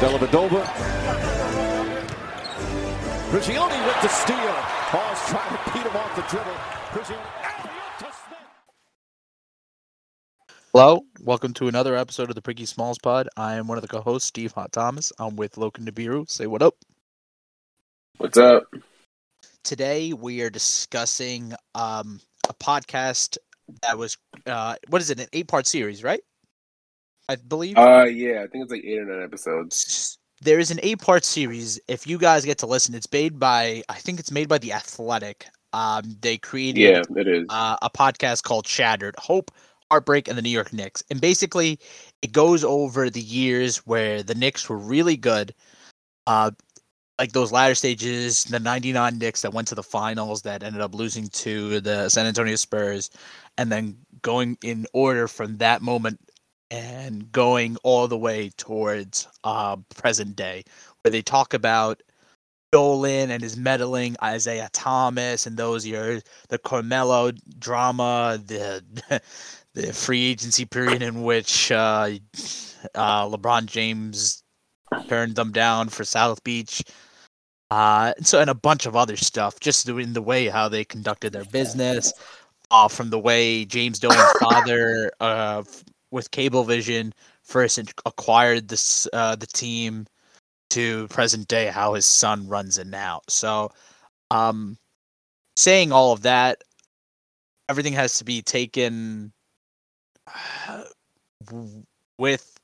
Dellavedova. Prigioni with the steal. Hawes trying to beat him off the dribble. Prigioni. Hello, welcome to another episode of the Pricky Smalls Pod. I am one of the co-hosts, Steve Hot Thomas. I'm with Lokin Nibiru. Say what up. What's up? Today we are discussing um, a podcast that was uh, what is it? An eight-part series, right? I believe. Uh, yeah, I think it's like eight or nine episodes. There is an eight-part series. If you guys get to listen, it's made by I think it's made by the Athletic. Um, they created Yeah, it is. uh, a podcast called Shattered Hope, Heartbreak, and the New York Knicks. And basically, it goes over the years where the Knicks were really good. Uh, like those latter stages, the 99 Knicks that went to the finals that ended up losing to the San Antonio Spurs, and then going in order from that moment and going all the way towards uh, present day, where they talk about Dolan and his meddling, Isiah Thomas and those years, the Carmelo drama, the the free agency period in which uh, uh, LeBron James turned them down for South Beach. Uh, and so and a bunch of other stuff, just in the way how they conducted their business, uh, from the way James Dolan's father, uh, with Cablevision, first acquired this uh, the team, to present day how his son runs it now. So, um, saying all of that, everything has to be taken with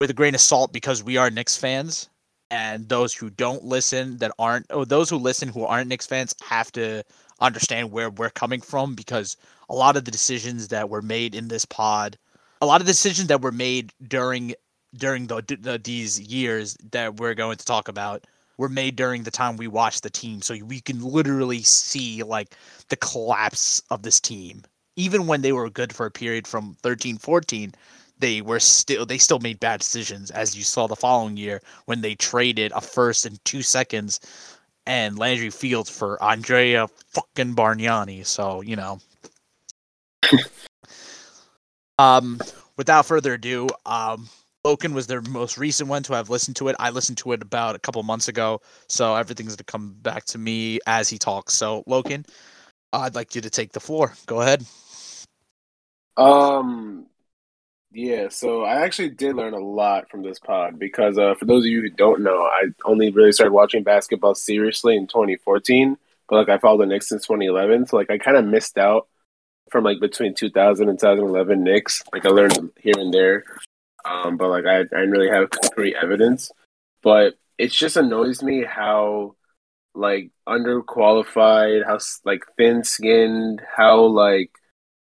with a grain of salt because we are Knicks fans, and those who don't listen that aren't, or those who listen who aren't Knicks fans have to understand where we're coming from because a lot of the decisions that were made in this pod, a lot of decisions that were made during during the, the these years that we're going to talk about were made during the time we watched the team. So we can literally see like the collapse of this team. Even when they were good for a period from 13 14 they were still they still made bad decisions as you saw the following year when they traded a first and two seconds and Landry Fields for Andrea fucking Bargnani. So you know um without further ado um Lokin was their most recent one to have listened to it. I listened to it about a couple months ago, so everything's gonna come back to me as he talks. So, Lokin, I'd like you to take the floor. Go ahead. Um, yeah. So I actually did learn a lot from this pod because, uh, for those of you who don't know, I only really started watching basketball seriously in 2014. But like I followed the Knicks since 2011, so like I kind of missed out from like between 2000 and 2011 Knicks. Like I learned here and there. Um, but like I, I didn't really have concrete evidence. But it just annoys me how like underqualified, how like thin skinned, how like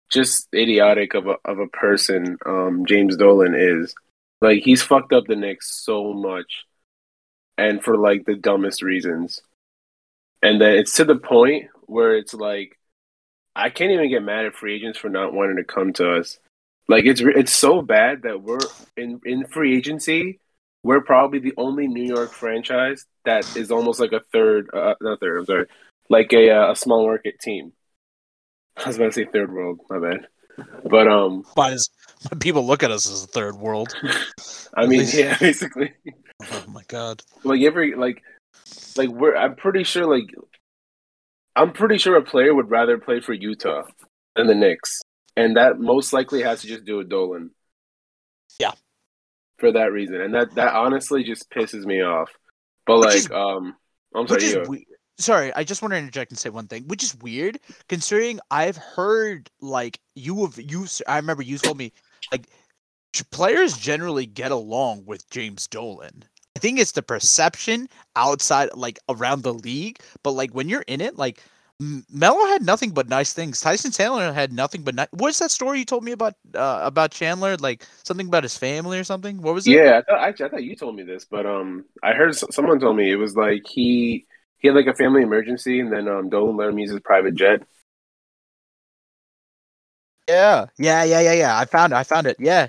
just idiotic of a of a person um, James Dolan is. Like he's fucked up the Knicks so much, and for like the dumbest reasons. And then it's to the point where it's like I can't even get mad at free agents for not wanting to come to us. Like it's it's so bad that we're in in free agency. We're probably the only New York franchise that is almost like a third, uh, not third. I'm sorry, like a uh, a small market team. I was about to say third world. My bad. But um, Why does people look at us as a third world? I mean, yeah, basically, Oh my god. like every like, like we're. I'm pretty sure like, I'm pretty sure a player would rather play for Utah than the Knicks, and that most likely has to just do with Dolan. Yeah. For that reason, and that that honestly just pisses me off. But Which like, is- um, I'm sorry, we- sorry, I just want to interject and say one thing, which is weird considering I've heard like you have you. I remember you told me like players generally get along with James Dolan. I think it's the perception outside, like around the league, but like when you're in it, like M- Melo had nothing but nice things. Tyson Chandler had nothing but ni- what's that story you told me about uh, about Chandler? Like something about his family or something. What was it? Yeah, I thought actually I thought you told me this, but um, I heard someone told me it was like he he had like a family emergency, and then um, Dolan let him use his private jet. Yeah, yeah, yeah, yeah, yeah. I found it. I found it. Yeah.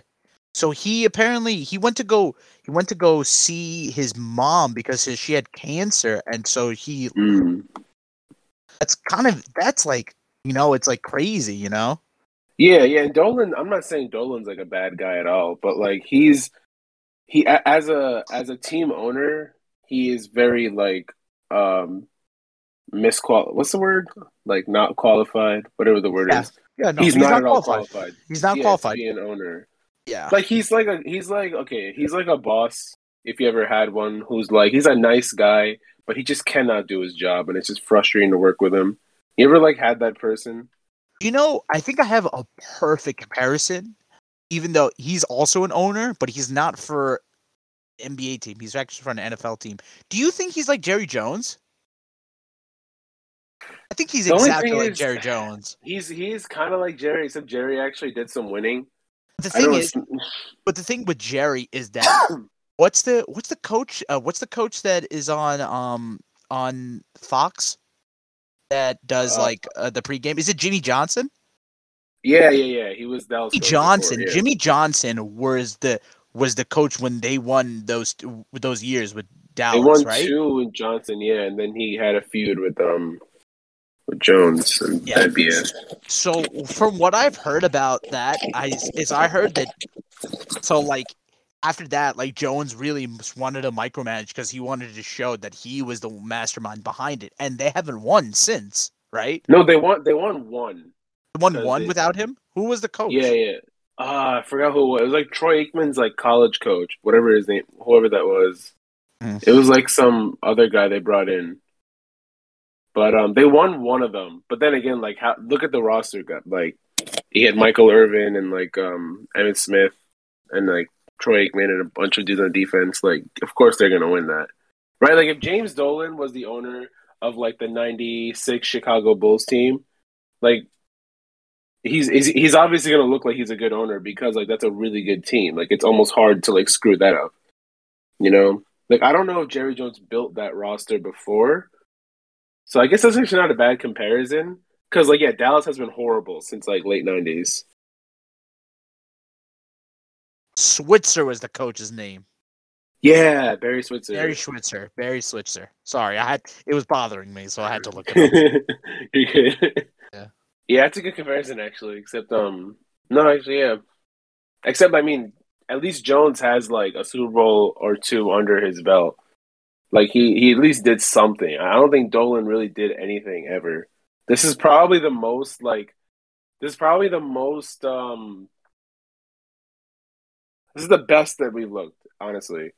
So he apparently he went to go he went to go see his mom because his, she had cancer, and so he Mm. that's kind of that's like you know it's like crazy, you know. Yeah, yeah. Dolan, I'm not saying Dolan's like a bad guy at all, but like he's he as a as a team owner, he is very like um misqual. What's the word? Like not qualified, whatever the word Yeah. is. Yeah, no, he's, not, at all qualified. qualified. He's not yeah, qualified. to be an owner. Yeah. Like he's like a he's like okay, he's like a boss. If you ever had one who's like he's a nice guy, but he just cannot do his job, and it's just frustrating to work with him. You ever like had that person? You know, I think I have a perfect comparison. Even though he's also an owner, but he's not for NBA team. He's actually for an NFL team. Do you think he's like Jerry Jones? I think he's The exactly like is- Jerry Jones. He's he's kind of like Jerry, except Jerry actually did some winning. The thing is, but the thing with Jerry is that what's the what's the coach? Uh, what's the coach that is on um on Fox that does Uh, like uh, the pregame? Is it Jimmy Johnson? yeah, yeah, yeah. He was that was Jimmy Johnson. before, yeah. Jimmy Johnson was the was the coach when they won those those years with Dallas. They won right? two in Johnson, yeah, and then he had a feud with um with Jones and Yeah. that'd be it. So from what I've heard about that, I is I heard that so like after that, like Jones really wanted to micromanage because he wanted to show that he was the mastermind behind it, and they haven't won since, right? No, they won. They won one. They won one they- without him. Who was the coach? Yeah, yeah. Ah, I forgot who it was. It was like Troy Aikman's like college coach, whatever his name, whoever that was. Mm. It was like some other guy they brought in. But um, they won one of them. But then again, like, how, look at the roster. Got like, he had Michael Irvin and like um Emmitt Smith and like Troy Aikman and a bunch of dudes on defense. Like, of course they're gonna win that, right? Like, if James Dolan was the owner of like the '96 Chicago Bulls team, like he's he's, obviously to look like he's a good owner because like that's a really good team. Like it's almost hard to like screw that up. You know, like I don't know if Jerry Jones built that roster before, so I guess that's actually not a bad comparison. Because like yeah, Dallas has been horrible since like late nineties. Switzer was the coach's name. Yeah, Barry Switzer. Barry Switzer. Barry Switzer. Sorry, I had it was bothering me, so I had to look it up. You're good. Yeah. Yeah, that's a good comparison actually. Except um, no, actually yeah. Except I mean, at least Jones has like a Super Bowl or two under his belt. Like he he at least did something. I don't think Dolan really did anything ever. This is probably the most like this is probably the most um this is the best that we've looked, honestly,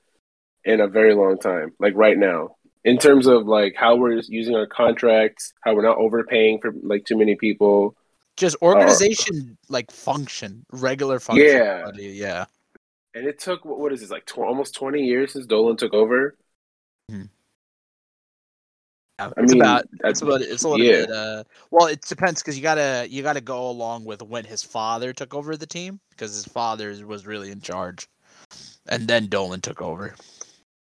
in a very long time. Like right now. In terms of like how we're using our contracts, how we're not overpaying for like too many people. Just organization like function, regular function. Yeah. Yeah. And it took what, what is this like tw- almost twenty years since Dolan took over. Yeah, I it's mean, about that's- it's about it's a little yeah. bit uh well it depends because you gotta you gotta go along with when his father took over the team because his father was really in charge and then Dolan took over.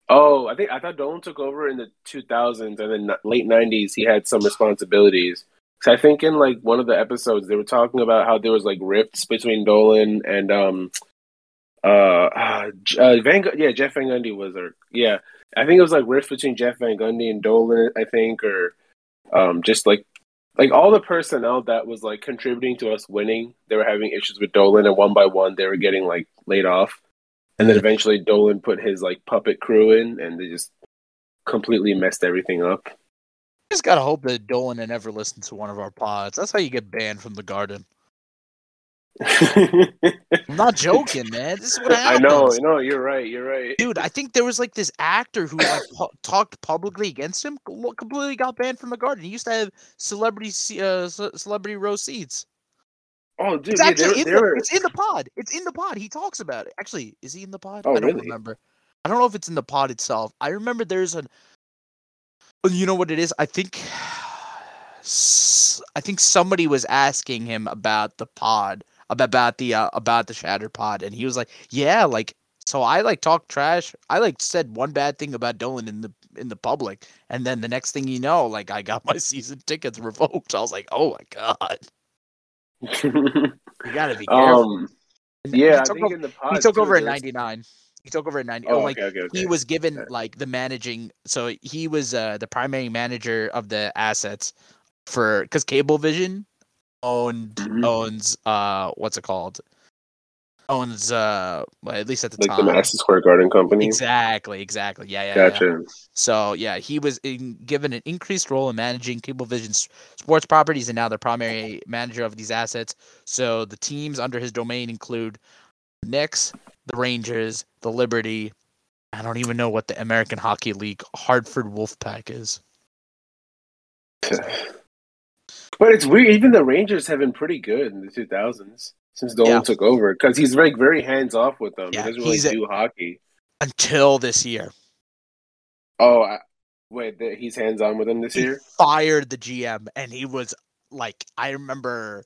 Oh, I think I thought Dolan took over in the two thousands and then late nineties he had some responsibilities. So I think in like one of the episodes they were talking about how there was like rifts between Dolan and um uh, uh, uh Van Gu- yeah Jeff Van Gundy was or yeah I think it was like rifts between Jeff Van Gundy and Dolan I think or um just like like all the personnel that was like contributing to us winning they were having issues with Dolan and one by one they were getting like laid off and then eventually Dolan put his like puppet crew in and they just completely messed everything up. Just gotta hope that Dolan had never listened to one of our pods. That's how you get banned from the garden. I'm not joking, man. This is what I happens. know, I know, you're right, you're right. Dude, I think there was like this actor who like pu- talked publicly against him, completely got banned from the garden. He used to have celebrity uh, celebrity row seats. Oh dude, It's yeah, actually in the, it's in the pod. It's in the pod. He talks about it. Actually, is he in the pod? Oh, I don't really? remember. I don't know if it's in the pod itself. I remember there's an. You know what it is? I think. I think somebody was asking him about the pod, about the uh, about the Shatter pod, and he was like, "Yeah, like so I like talked trash. I like said one bad thing about Dolan in the in the public, and then the next thing you know, like I got my season tickets revoked. I was like, oh my god, you gotta be careful. um he yeah, I took over- he took too, over at '99. He took over at '90. Oh, like okay, okay, okay. he was given like the managing. So he was uh, the primary manager of the assets for because Cablevision owned Mhm. owns uh what's it called? owns uh well, at least at the Like time the Madison Square Garden company. exactly exactly yeah yeah, yeah. So yeah he was in, given an increased role in managing cablevision's sports properties and now the primary manager of these assets so the teams under his domain include the Knicks the Rangers the Liberty I don't even know what the American Hockey League Hartford Wolfpack is But it's weird. Even the Rangers have been pretty good in the 2000s since Dolan Yeah. took over because he's very, very hands off with them. Yeah, he doesn't really he's a- hockey. until this year Oh, I, wait, th- he's hands on with them this he year. fired the GM, and he was like, I remember,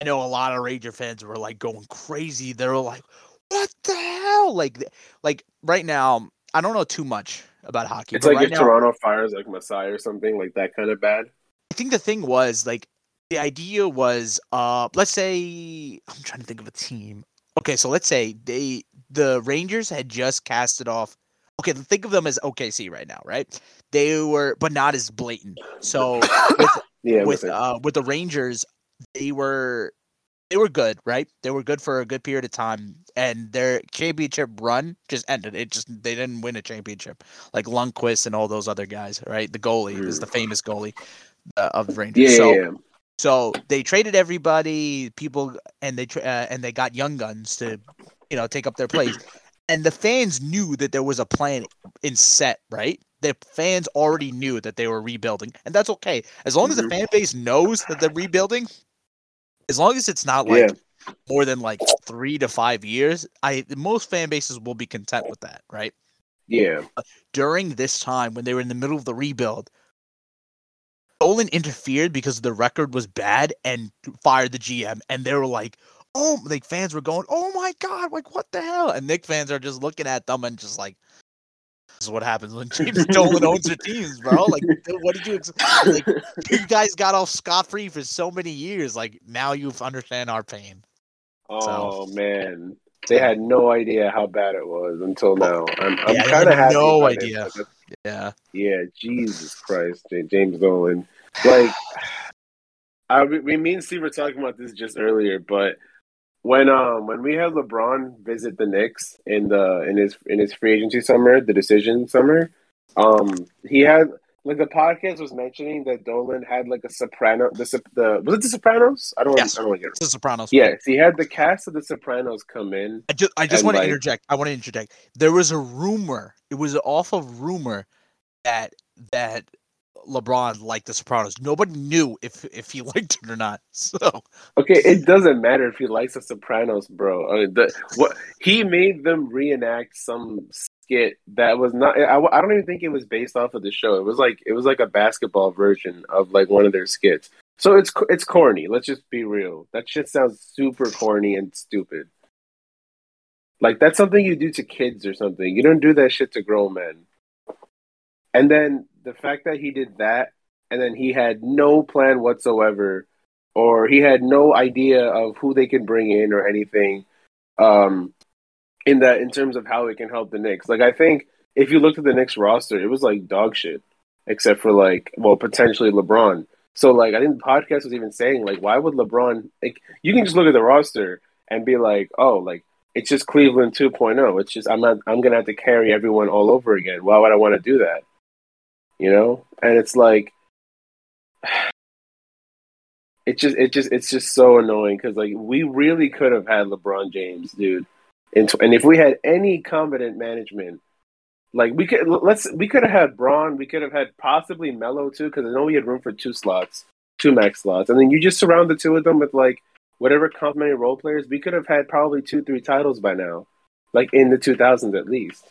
I know a lot of Ranger fans were like going crazy. They were like, "What the hell?" Like, like right now, I don't know too much about hockey. It's but like right if now, Toronto fires like Masai or something like that kind of bad. I think the thing was like the idea was, uh, let's say I'm trying to think of a team. Okay, so let's say they the Rangers had just casted off. Okay, think of them as OKC right now, right? They were, but not as blatant. So with Yeah, with with, uh with the Rangers, they were they were good, right? They were good for a good period of time, and their championship run just ended. It just they didn't win a championship like Lundqvist and all those other guys, right? The goalie is the famous goalie uh, of the Rangers. yeah, so yeah, so they traded everybody, people, and they tra- uh, and they got young guns to, you know, take up their place. And the fans knew that there was a plan in set, right? The fans already knew that they were rebuilding, and that's okay as long as the Mhm. fan base knows that they're rebuilding. As long as it's not like Yeah. more than like three to five years, I most fan bases will be content with that, right? yeah. during this time when they were in the middle of the rebuild, Dolan interfered because the record was bad and fired the GM, and they were like, "Oh!" Like fans were going, "Oh my god!" Like what the hell? And Knick fans are just looking at them and just like, "This is what happens when James Dolan owns your teams, bro." Like, what did you like? You guys got off scot free for so many years. Like now you understand our pain. Oh man, they had no idea how bad it was until now. I'm, I'm Yeah, kind of happy. no it, idea. but- Yeah, Yeah, Jesus Christ, James Dolan. Like, I we, me and Steve were talking about this just earlier, but when um when we had LeBron visit the Knicks in the in his in his free agency summer, the decision summer, um he had like the podcast was mentioning that Dolan had like a soprano the the was it the Sopranos? I don't Yes. I don't want to get it's The Sopranos. Yes, he had the cast of the Sopranos come in. I just I just want to like- interject. I want to interject. There was a rumor. It was off of rumor that that LeBron liked The Sopranos. Nobody knew if if he liked it or not. So Okay, it doesn't matter if he likes the Sopranos, bro. I mean, the, what he made them reenact some skit that was not. I, I don't even think it was based off of the show. It was like it was like a basketball version of like one of their skits. So it's it's corny. Let's just be real. That shit sounds super corny and stupid. Like that's something you do to kids or something. You don't do that shit to grown men. And then the fact that he did that, and then he had no plan whatsoever or he had no idea of who they can bring in or anything um in that in terms of how it can help the Knicks. Like I think if you looked at the Knicks roster, it was like dog shit. Except for like well potentially LeBron. So like I think the podcast was even saying like why would LeBron like you can just look at the roster and be like, "Oh, like it's just Cleveland 2.0. It's just I'm not I'm to have to carry everyone all over again. Why would I want to do that?" You know? And it's like it just it just it's just so annoying because like we really could have had LeBron James, dude, and and if we had any competent management, like we could let's we could have had Bron, we could have had possibly Melo too, because I know we had room for two slots, two max slots, and then you just surround the two of them with like whatever complimentary role players. We could have had probably two, three titles by now, like in the two thousands at least.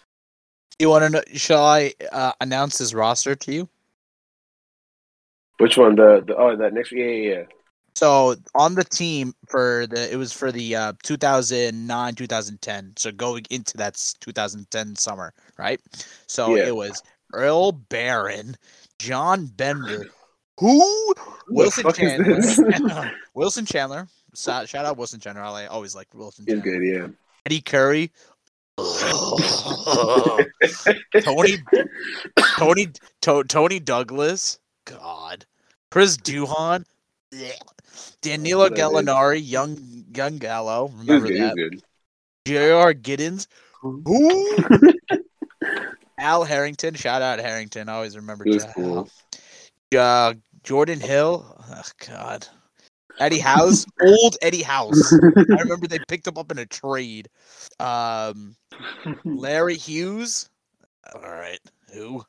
you want to know? Shall I uh, announce his roster to you? Which one? The the oh that next yeah yeah yeah. So on the team for the it was for the uh, 2009 2010. So going into that 2010 summer, right? So Yeah. it was Earl Barron, John Bender, who Wilson Chandler. Wilson Chandler. so- Shout out Wilson Chandler. I always like Wilson. He's Chandler. good, yeah. Eddie Curry. Tony Tony to, Toney Douglas. God. Chris Duhon. Danilo Gallinari, young young Gallo. Remember good. That? J.R. Giddens. Who? Al Harrington. Shout out Harrington. I always remember Al. cool. Uh, Jordan Hill. Oh, God. Eddie House. Old Eddie House. I remember they picked him up in a trade. Um, Larry Hughes. All right. Who?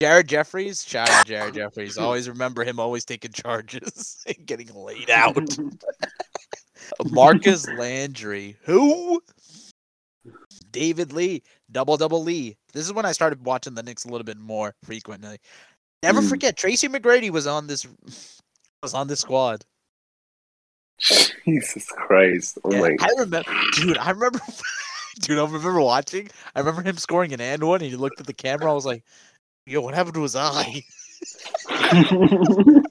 Jared Jeffries. Shout out Jared Jeffries. Always remember him always taking charges and getting laid out. Marcus Landry. Who? David Lee. Double double Lee. This is when I started watching the Knicks a little bit more frequently. Never Mm. forget Tracy McGrady was on this was on this squad. Jesus Christ! Oh Yeah, my I remember, dude. I remember, dude. I remember watching. I remember him scoring an and one, and he looked at the camera. I was like, "Yo, what happened to his eye?"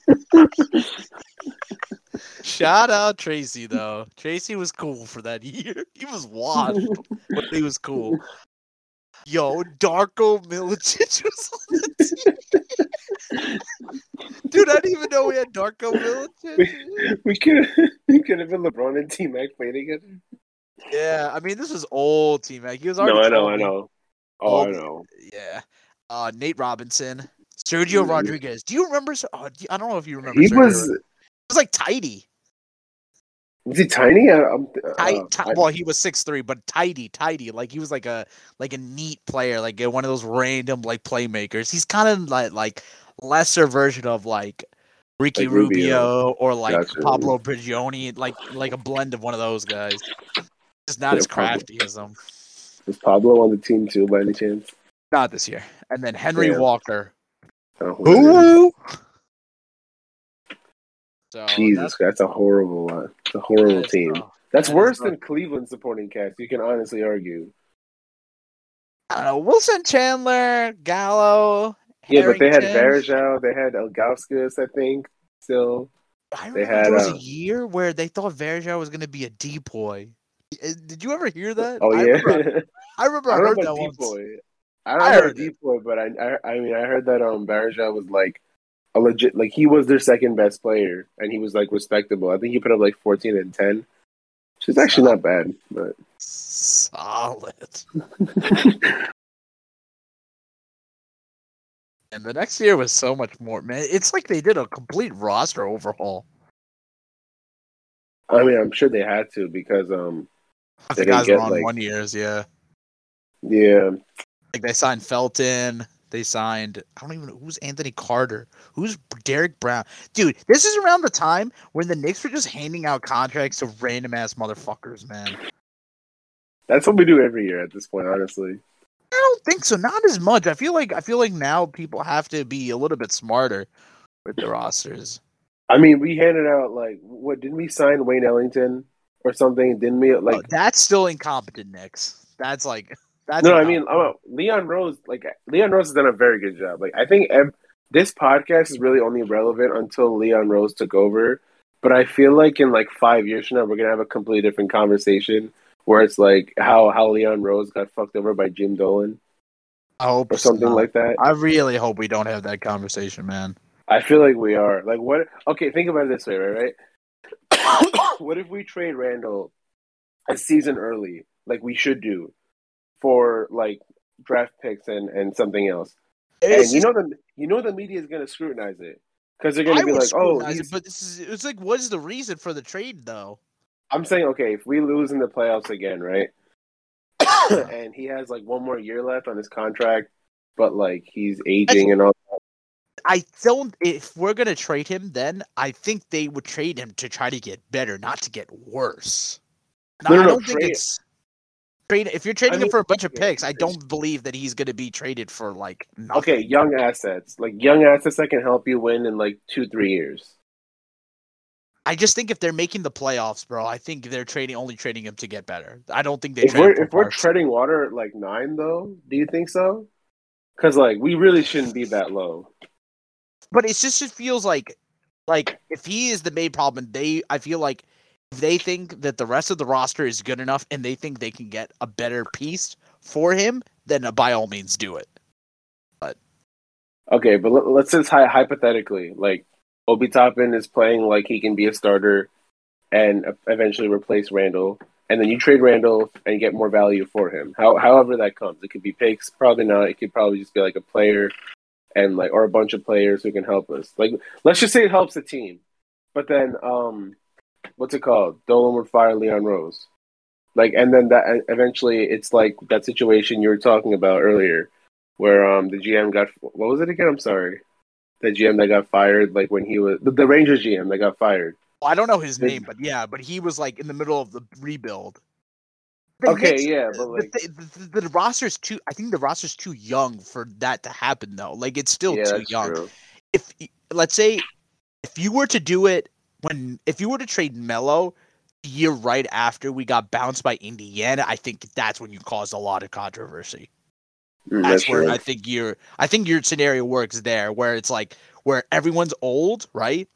Shout out Tracy though. Tracy was cool for that year. He was washed, but he was cool. Yo, Darko Milicic was on the team. Dude, I didn't even know we had Darko Milicic. we could we could have been LeBron and T Mac playing together. Yeah, I mean this was old team. Like he was No. I know, 12. I know. Oh, I know. Yeah. Uh, Nate Robinson, Sergio Mhm. Rodriguez. Do you remember? Oh, I don't know if you remember. He Sergio was was like tidy. was he tiny? I, uh, I- well, he was six three, but tidy, tidy. Like he was like a like a neat player, like uh, one of those random like playmakers. He's kind of like like lesser version of like Ricky Like Rubio. Rubio or like Gotcha. Pablo Prigioni, like like a blend of one of those guys. Just not Yeah, as Pablo. crafty as them. Is Pablo on the team too, by any chance? Not this year. And then Henry Yeah. Walker. Oh, So Jesus, that's a horrible, uh, it's a horrible that's- team. That's that worse than Cleveland supporting cast. You can honestly argue. I don't know. Wilson Chandler, Gallo. Yeah, but they had Harrington. They had Ilgauskas, I think. Still, I they remember had, there was uh, a year where they thought Varejao was going to be a depoy. Uh, Did you ever hear that? oh I yeah. remember I, remember I, I heard that once. I don't I heard Depoy, but I, I, I mean, I heard that um Varejao was like a legit, like he was their second best player, and he was like respectable. I think he put up like fourteen and ten, which is actually not bad. But Solid. And the next year was so much more, man. It's like they did a complete roster overhaul. I mean, I'm sure they had to because um the didn't guys get, were on like- one years, yeah. yeah Like they signed Felton. They signed I don't even know who's Anthony Carter. Who's Derrick Brown? Dude, this is around the time when the Knicks were just handing out contracts to random ass motherfuckers, man. that's what we do every year at this point. Honestly, I don't think so. Not as much. I feel like I feel like now people have to be a little bit smarter with the rosters. I mean, we handed out like what didn't we sign Wayne Ellington or something? Didn't we like? Oh, that's still incompetent Knicks. That's like that's no, I mean, incompetent. Leon Rose. Like Leon Rose has done a very good job. Like I think ev- this podcast is really only relevant until Leon Rose took over. But I feel like in like five years from now, we're gonna have a completely different conversation where it's like how how Leon Rose got fucked over by Jim Dolan I hope or something not. like that. I really hope we don't have that conversation, man. I feel like we are. Like what? Okay, think about it this way, right? Right. what if we trade Randle a season early, like we should do, for like draft picks and and something else? And It's you know the you know the media is gonna scrutinize it because they're gonna be like, oh, it, but this is it's like what is the reason for the trade though? I'm saying okay, if we lose in the playoffs again, right? and he has like one more year left on his contract, but like he's aging and all. I don't. If we're gonna trade him, then I think they would trade him to try to get better, not to get worse. No, no, I no, don't think it's trade. If you're trading him mean, for a bunch of picks, I don't believe that he's gonna be traded for like nothing. Okay, young assets, like young assets that can help you win in like two three years. I just think if they're making the playoffs, bro, I think they're trading only trading him to get better. I don't think they. If trade we're him if we're treading water at like nine, though, do you think so? Because like we really shouldn't be that low. but it's just it feels like like if he is the main problem they i feel like they think that the rest of the roster is good enough and they think they can get a better piece for him then uh, by all means do it But Okay, but let, let's just hy- hypothetically, like Obi Toppin is playing like he can be a starter and eventually replace Randle, and then you trade Randle and get more value for him. How, however that comes, it could be picks, probably not. It could probably just be like a player and like or a bunch of players who can help us. Like let's just say it helps the team, but then um, what's it called? Dolan would fire Leon Rose, like, and then that eventually it's like that situation you were talking about earlier, where um the GM got what was it again? I'm sorry, the GM that got fired, like when he was the, the Rangers GM that got fired. Well, I don't know his name, but yeah, but he was like in the middle of the rebuild. The Okay, Knicks- yeah, but like, the, the, the, the roster's too. I think the roster's too young for that to happen, though. Like it's still yeah, too young. true. If let's say, if you were to do it when, if you were to trade Melo the year right after we got bounced by Indiana, I think that's when you caused a lot of controversy. Mm, That's, that's where true. I think your, I think your scenario works there, where it's like where everyone's old, right?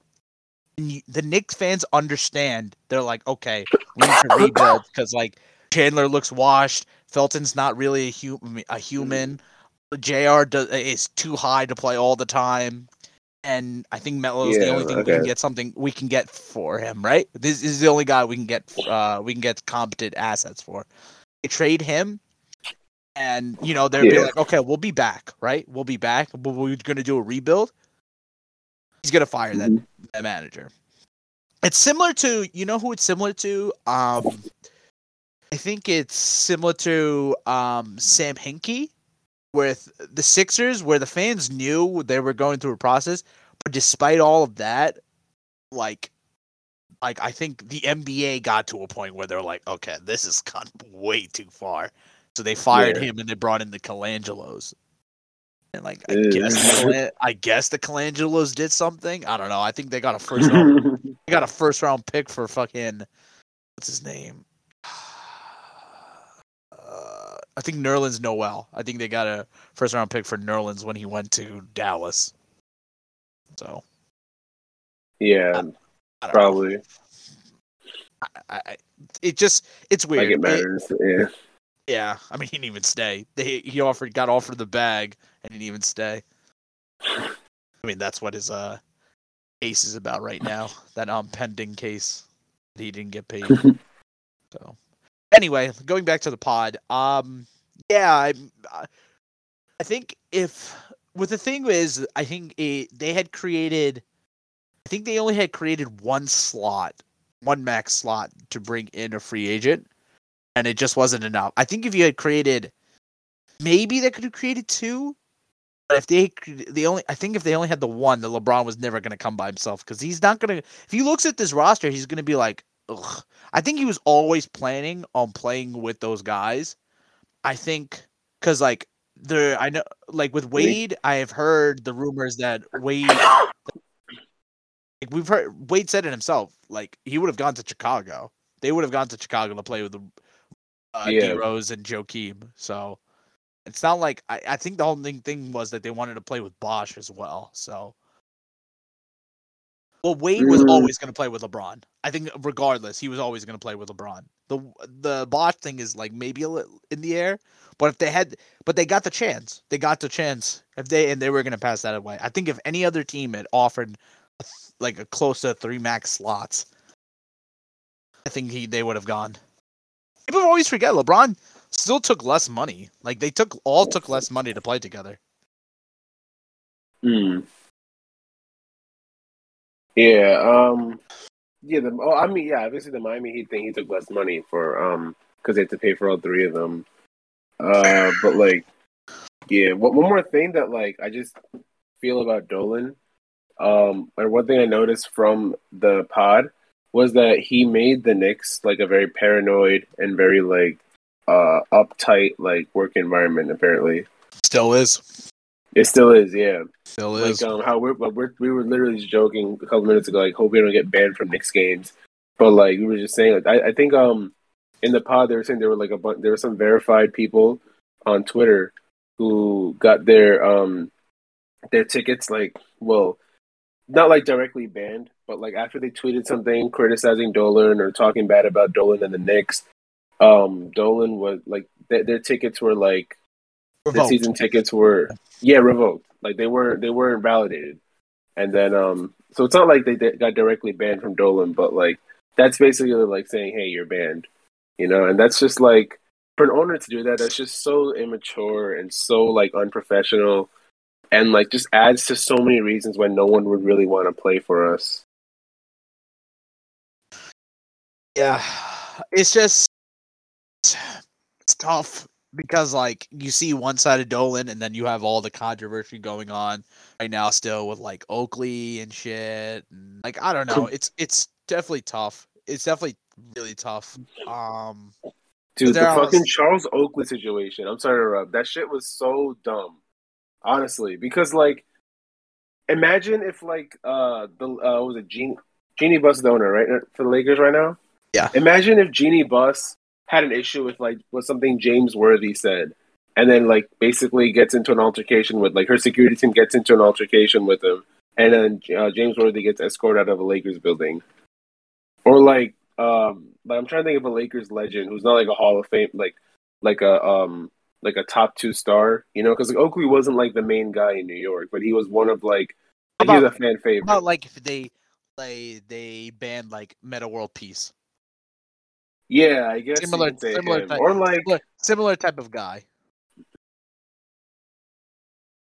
And you, the Knicks fans understand. They're like, okay, we need to rebuild because like Chandler looks washed. Felton's not really a, hu- a human. J.R. Does, is too high to play all the time, and I think Melo's the Yeah, only thing we can get something we can get for him. Right? This is the only guy we can get. Uh, we can get competent assets for. They trade him, and you know they'll be Yeah. like, okay, we'll be back. Right? We'll be back. But we're gonna do a rebuild. He's gonna fire that Mhm. that manager. It's similar to you know who it's similar to. Um, I think it's similar to um Sam Hinkie with the Sixers, where the fans knew they were going through a process, but despite all of that, like, like I think the NBA got to a point where they're like, okay, this has gone way too far, so they fired Yeah. him and they brought in the Colangelos. And like, I guess, the I guess the Colangelos did something. I don't know. I think they got a first round they got a first round pick for fucking what's his name? Uh, I think Nerlens Noel. I think they got a first round pick for Nerlens when he went to Dallas. So yeah, I don't probably. I, I, I- it just it's weird. Like it It- matters. yeah. yeah, I mean he didn't even stay. They he offered got offered the bag and didn't even stay. I mean that's what his uh case is about right now. That um pending case that he didn't get paid. So, anyway, going back to the pod, um, yeah, I, I think if what the thing is, I think it, they had created, I think they only had created one slot, one max slot to bring in a free agent, and it just wasn't enough. I think if you had created, maybe they could have created two. But if they they only, I think if they only had the one, the LeBron was never going to come by himself because he's not going to. If he looks at this roster, he's going to be like, ugh. I think he was always planning on playing with those guys. I think because like there, I know like with Wade, I have heard the rumors that Wade, like we've heard Wade said it himself, like he would have gone to Chicago. They would have gone to Chicago to play with the uh, D Rose and Joakim. So it's not like I, I think the whole thing thing was that they wanted to play with Bosh as well. So. Well, Wade was Mm. always going to play with LeBron. I think, regardless, he was always going to play with LeBron. the The Bosh thing is like maybe a little in the air, but if they had, but they got the chance. They got the chance if they and they were going to pass that away. I think if any other team had offered a th- like a close to three max slots, I think he they would have gone. People always forget LeBron still took less money. Like they took all took less money to play together. Hmm. Yeah. Um. Yeah. The. Oh, I mean, yeah. Obviously, the Miami Heat thing. He took less money for um because they had to pay for all three of them. Uh, but like, yeah. One, more thing that like I just feel about Dolan. Um, and one thing I noticed from the pod was that he made the Knicks like a very paranoid and very like uh uptight like work environment. Apparently, Still is. It still is. Yeah. Still like um how we're, we're we were literally just joking a couple minutes ago like hope we don't get banned from Knicks games but like we were just saying like I, I think um in the pod they were saying there were like a bunch there were some verified people on Twitter who got their um their tickets like well not like directly banned but like after they tweeted something criticizing Dolan or talking bad about Dolan and the Knicks um Dolan was like their their tickets were like the season tickets were yeah revoked. Like they weren't they weren't validated. And then um so it's not like they, they got directly banned from dolan but like that's basically like saying hey you're banned You know, and that's just like for an owner to do that, that's just so immature and so like unprofessional. And like just adds to so many reasons why no one would really want to play for us. Yeah, it's just it's tough because like you see one side of Dolan and then you have all the controversy going on right now still with like Oakley and shit. And, like I don't know, it's it's definitely tough. It's definitely really tough. Um Dude, the I fucking Charles Oakley situation. I'm sorry to interrupt. That shit was so dumb. Honestly, because like, imagine if like uh the uh was it Jeanie Jeanie Buss owner right for the Lakers right now. Yeah. Imagine if Jeanie Buss had an issue with like what something James Worthy said, and then like basically gets into an altercation with like her security team gets into an altercation with him, and then uh, James Worthy gets escorted out of a Lakers building, or like um like I'm trying to think of a Lakers legend who's not like a Hall of Fame like like a um like a top two star, you know, because like Oakley wasn't like the main guy in New York, but he was one of like How he was a fan favorite. About like if they they they banned like Metta World Peace. Yeah, I guess Similar- similar type- or like Similar, similar type of guy.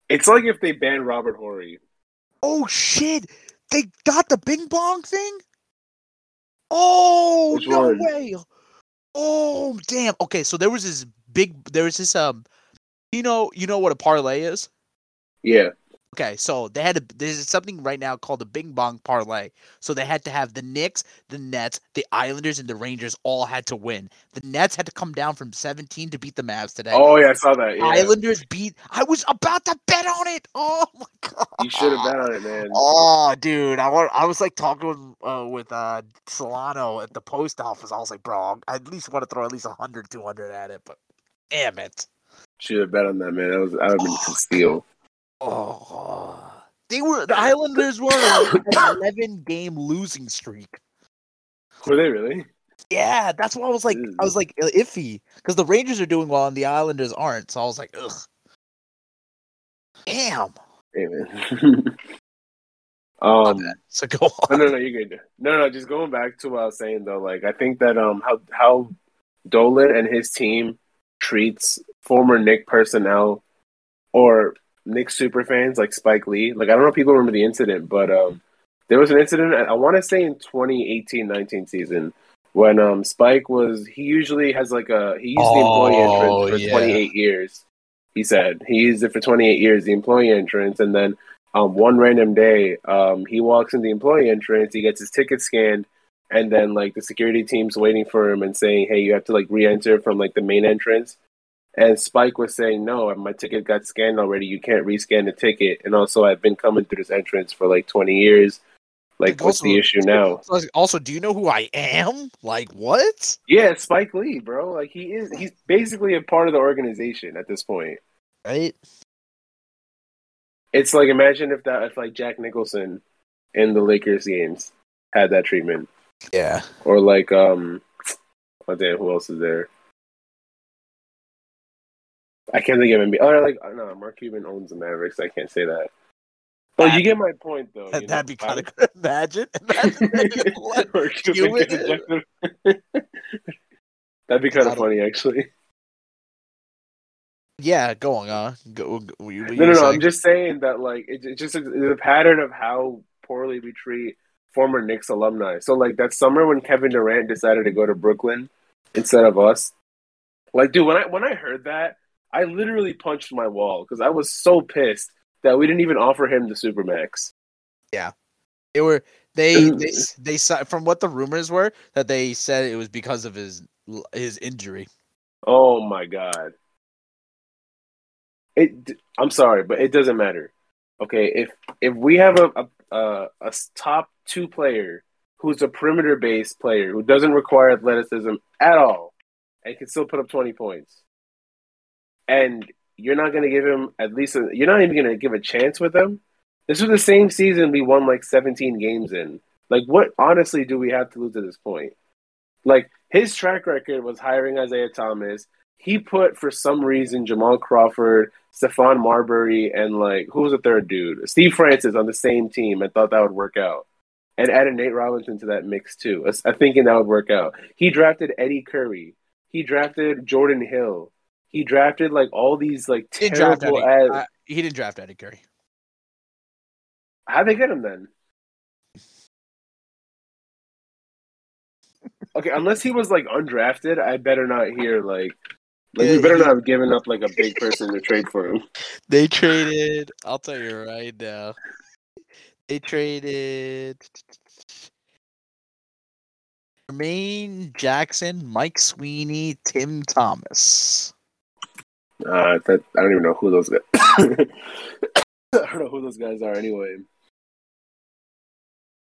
it's like if they banned Robert Horry. Oh shit! They got the Bing Bong thing. Oh Which no one? way! Oh damn! Okay, so there was this big. There was this um. You know, you know what a parlay is. Yeah, Okay, so they had a, there's something right now called the Bing Bong parlay. So they had to have the Knicks, the Nets, the Islanders, and the Rangers all had to win. The Nets had to come down from 17 to beat the Mavs today. Oh yeah, I saw that. Yeah. Islanders beat. I was about to bet on it. Oh my god! You should have bet on it, man. Oh, dude, I want. I was like talking with uh, with uh, Solano at the post office. I was like, bro, I at least want to throw at least 100, 200 at it, but damn it. Should have bet on that, man. That was I would have been a steal. Oh, they were the Islanders were on an 11 game losing streak. Were they really? Yeah, that's why I was like, I was like uh, iffy because the Rangers are doing well and the Islanders aren't. So I was like, ugh. Damn. Hey, um, So go no, on. no, no, you're good. No, no, just going back to what I was saying though. Like, I think that um, how how Dolan and his team treats former Knick personnel or Knick superfans like Spike Lee. Like, I don't know if people remember the incident, but um, there was an incident. I want to say in 2018-19 season when um Spike was he usually has like a he used the employee Oh, entrance for yeah. 28 years. He said he used it for 28 years, the employee entrance, and then um, one random day, um, he walks in the employee entrance, he gets his ticket scanned, and then like the security team's waiting for him and saying, "Hey, you have to like re-enter from like the main entrance." And Spike was saying, "No, my ticket got scanned already. You can't rescan the ticket." And also, I've been coming through this entrance for like 20 years. Like, Like, what's the issue now? Also, do you know who I am? Like what? Yeah, Spike Lee, bro. Like he is. He's basically a part of the organization at this point. Right? It's like imagine if that if like Jack Nicholson in the Lakers games had that treatment. Yeah. or like um oh damn who else is there i can't think of NBA. oh like no mark cuban owns the mavericks i can't say that but you get my point though you That'd be kind of good. Imagine. Imagine Mark Cuban Cuban- that'd be kind of funny actually Yeah, going on. Uh, go, go, you- no no no saying? i'm just saying that like it, it's just a pattern of how poorly we treat former Knicks alumni so like that summer when kevin durant decided to go to brooklyn instead of us like dude when i when i heard that i literally punched my wall because i was so pissed that we didn't even offer him the supermax. Yeah, They were they they they from what the rumors were that they said it was because of his his injury. oh my god. It i'm sorry but it doesn't matter. Okay if if we have a a, a top two player who's a perimeter based player who doesn't require athleticism at all and can still put up 20 points and you're not going to give him at least a, you're not even going to give a chance with him this was the same season we won like 17 games in like what honestly do we have to lose at this point like his track record was hiring isiah thomas he put for some reason jamal crawford Stephon Marbury and like who was the third dude? Steve Francis on the same team and thought that would work out. and added Nate Robinson to that mix too. Thinking that would work out. He drafted Eddie Curry. He drafted Jordan Hill. He drafted like all these like He didn't draft terrible. Eddie. Ad- uh, he didn't draft Eddie Curry. How'd they get him then? Okay, unless he was like undrafted, I better not hear like like Yeah, we better he- not have given up like a big person to trade for him. They traded. I'll tell you right now. They traded Jermaine Jackson, Mike Sweetney, Tim Thomas. Uh, that I don't even know who those guys. I don't know who those guys are anyway.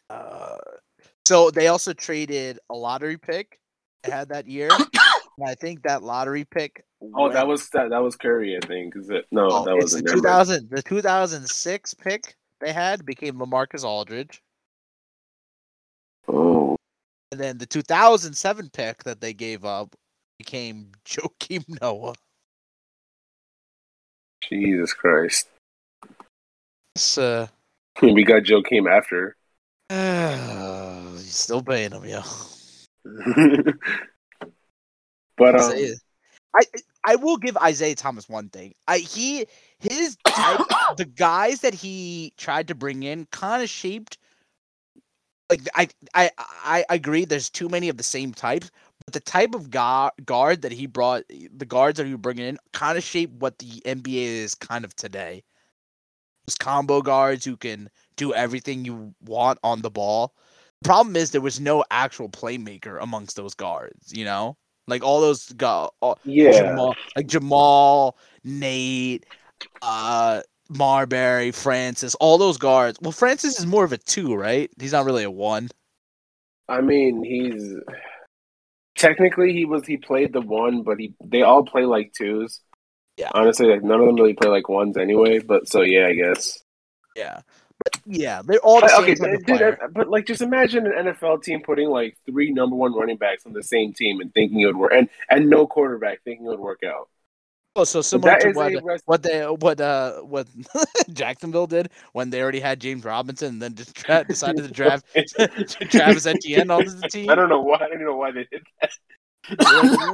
Uh, so they also traded a lottery pick. They had that year. and I think that lottery pick. Oh, that was that, that was Curry, I think. Is it? No, oh, that it's the wasn't. never 2000. The 2006 pick they had became Lamarcus Aldridge. Oh, And then the 2007 pick that they gave up became Joakim Noah. Jesus Christ! So, We got Joe came after. uh, he's still paying him, yo. but um, Isiah- I I will give Isiah Thomas one thing. I he his type, the guys that he tried to bring in kind of shaped. Like I I I agree. There's too many of the same types, but the type of guard guard that he brought, the guards that he was bringing in, kind of shaped what the NBA is kind of today. Those combo guards who can do everything you want on the ball. Problem is there was no actual playmaker amongst those guards. You know, like all those guys, yeah, Jamal, like Jamal, Nate, uh, Marbury, Francis, all those guards. Well, Francis is more of a two, right? He's not really a one. I mean he's technically he was he played the one, but he they all play like twos. Yeah. Honestly, like none of them really play like ones anyway. But so yeah, I guess. Yeah, but yeah, they're all the okay, dude, but like, just imagine an NFL team putting like three number one running backs on the same team and thinking it would work, and and no quarterback thinking it would work out. Oh, so similar that to what rest- what they what uh what Jacksonville did when they already had James Robinson and then just dra- decided to draft Travis Etienne onto the team. I don't know why. I don't know why they did that.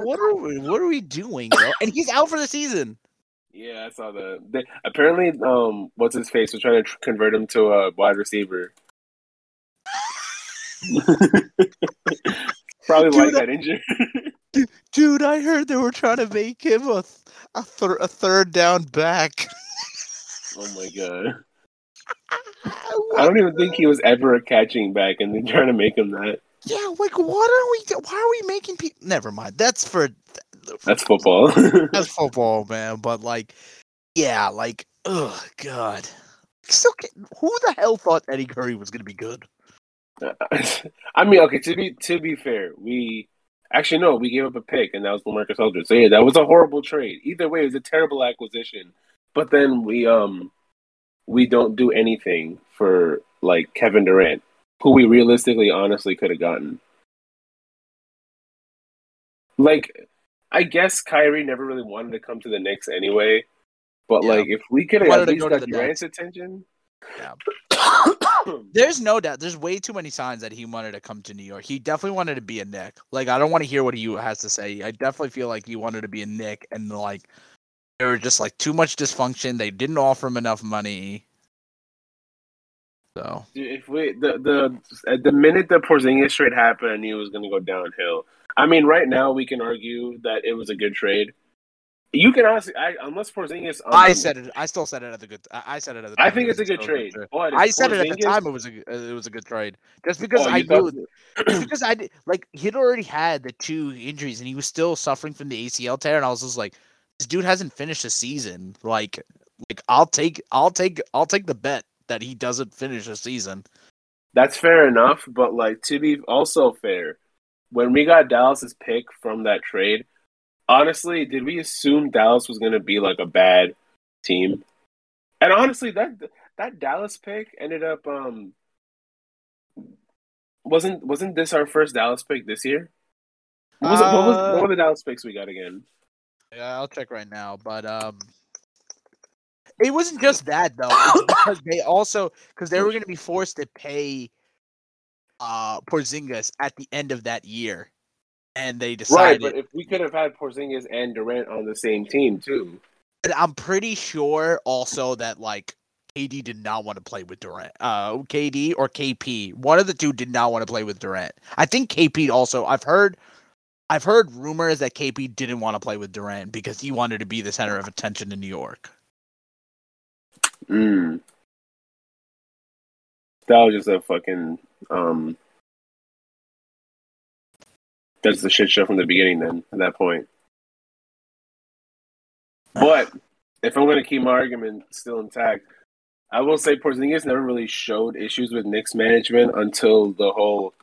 What are we what are we doing, bro? And he's out for the season. Yeah, I saw that. They, apparently, um, what's his face was trying to tr- convert him to a wide receiver. Probably Dude, like that- that injury. Dude, I heard they were trying to make him a th- a, thir- a third down back. oh my god! I don't even think he was ever a catching back, and they're trying to make him that. Yeah, like what are we? do- Why are we making people? Never mind. That's for That's football. that's football, man. But like, yeah, like, oh god. Still, can't- who the hell thought Eddie Curry was gonna be good? I mean, okay. To be to be fair, we actually no, we gave up a pick, and that was Lamarcus Aldridge. So yeah, that was a horrible trade. Either way, it was a terrible acquisition. But then we um we don't do anything for like Kevin Durant, who we realistically, honestly, could have gotten. Like, I guess Kyrie never really wanted to come to the Knicks anyway. But Yeah. like, if we could have at least got Durant's attention. Yeah. There's no doubt. There's way too many signs that he wanted to come to New York. He definitely wanted to be a Knick. Like I don't want to hear what he has to say. I definitely feel like he wanted to be a Knick, and like there was just like too much dysfunction. They didn't offer him enough money. So if we the the at the minute the Porzingis trade happened, I knew it was going to go downhill. I mean, right now we can argue that it was a good trade. You can honestly, I, unless Porzingis, um, I said it. I still said it at the good. I said it at the. I think it it's a good trade. I said it at the time. It was a it was a good trade. Just because Oh, I knew just because I did, like he'd already had the two injuries and he was still suffering from the ACL tear, and I was just like, this dude hasn't finished a season. Like, like I'll take, I'll take, I'll take the bet that he doesn't finish a season. That's fair enough, but like to be also fair, when we got Dallas's pick from that trade, honestly, did we assume Dallas was going to be like a bad team? And honestly, that that Dallas pick ended up um wasn't wasn't this our first Dallas pick this year? What was, it, what, was Uh, what were the Dallas picks we got again? Yeah, I'll check right now, but um. It wasn't just that though, because they also because they were going to be forced to pay uh Porzingis at the end of that year, and they decided. Right, but if we could have had Porzingis and Durant on the same team too. And I'm pretty sure also that like KD did not want to play with Durant. Uh, KD or KP, one of the two did not want to play with Durant. I think KP also. I've heard, I've heard rumors that KP didn't want to play with Durant because he wanted to be the center of attention in New York. Mm. That was just a fucking um. That's the shit show from the beginning. Then at that point, but if I'm going to keep my argument still intact, I will say Porzingis never really showed issues with Knicks management until the whole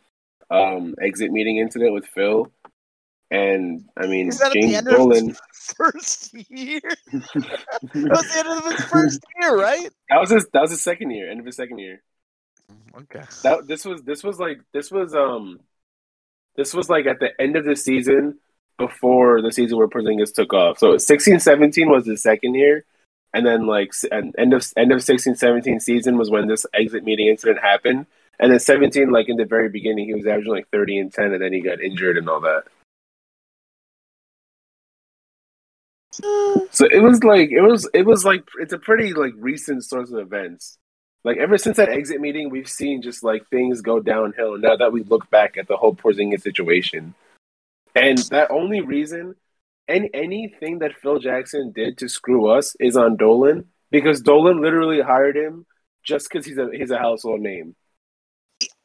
um, exit meeting incident with Phil. And I mean, Is that at the James Dolan. his first year? that was the end of his first year, right? That was his. That was his second year. End of his second year. Okay. That this was this was like this was um this was like at the end of the season before the season where Porzingis took off. So 16-17 was his second year, and then like and end of end of 16-17 season was when this exit meeting incident happened. And then 17, like in the very beginning, he was averaging like 30 and 10, and then he got injured and all that. Uh. So it was like it was it was like it's a pretty like recent source of events. Like ever since that exit meeting, we've seen just like things go downhill. Now that we look back at the whole Porzingis situation, and that only reason, any anything that Phil Jackson did to screw us is on Dolan because Dolan literally hired him just because he's a he's a household name.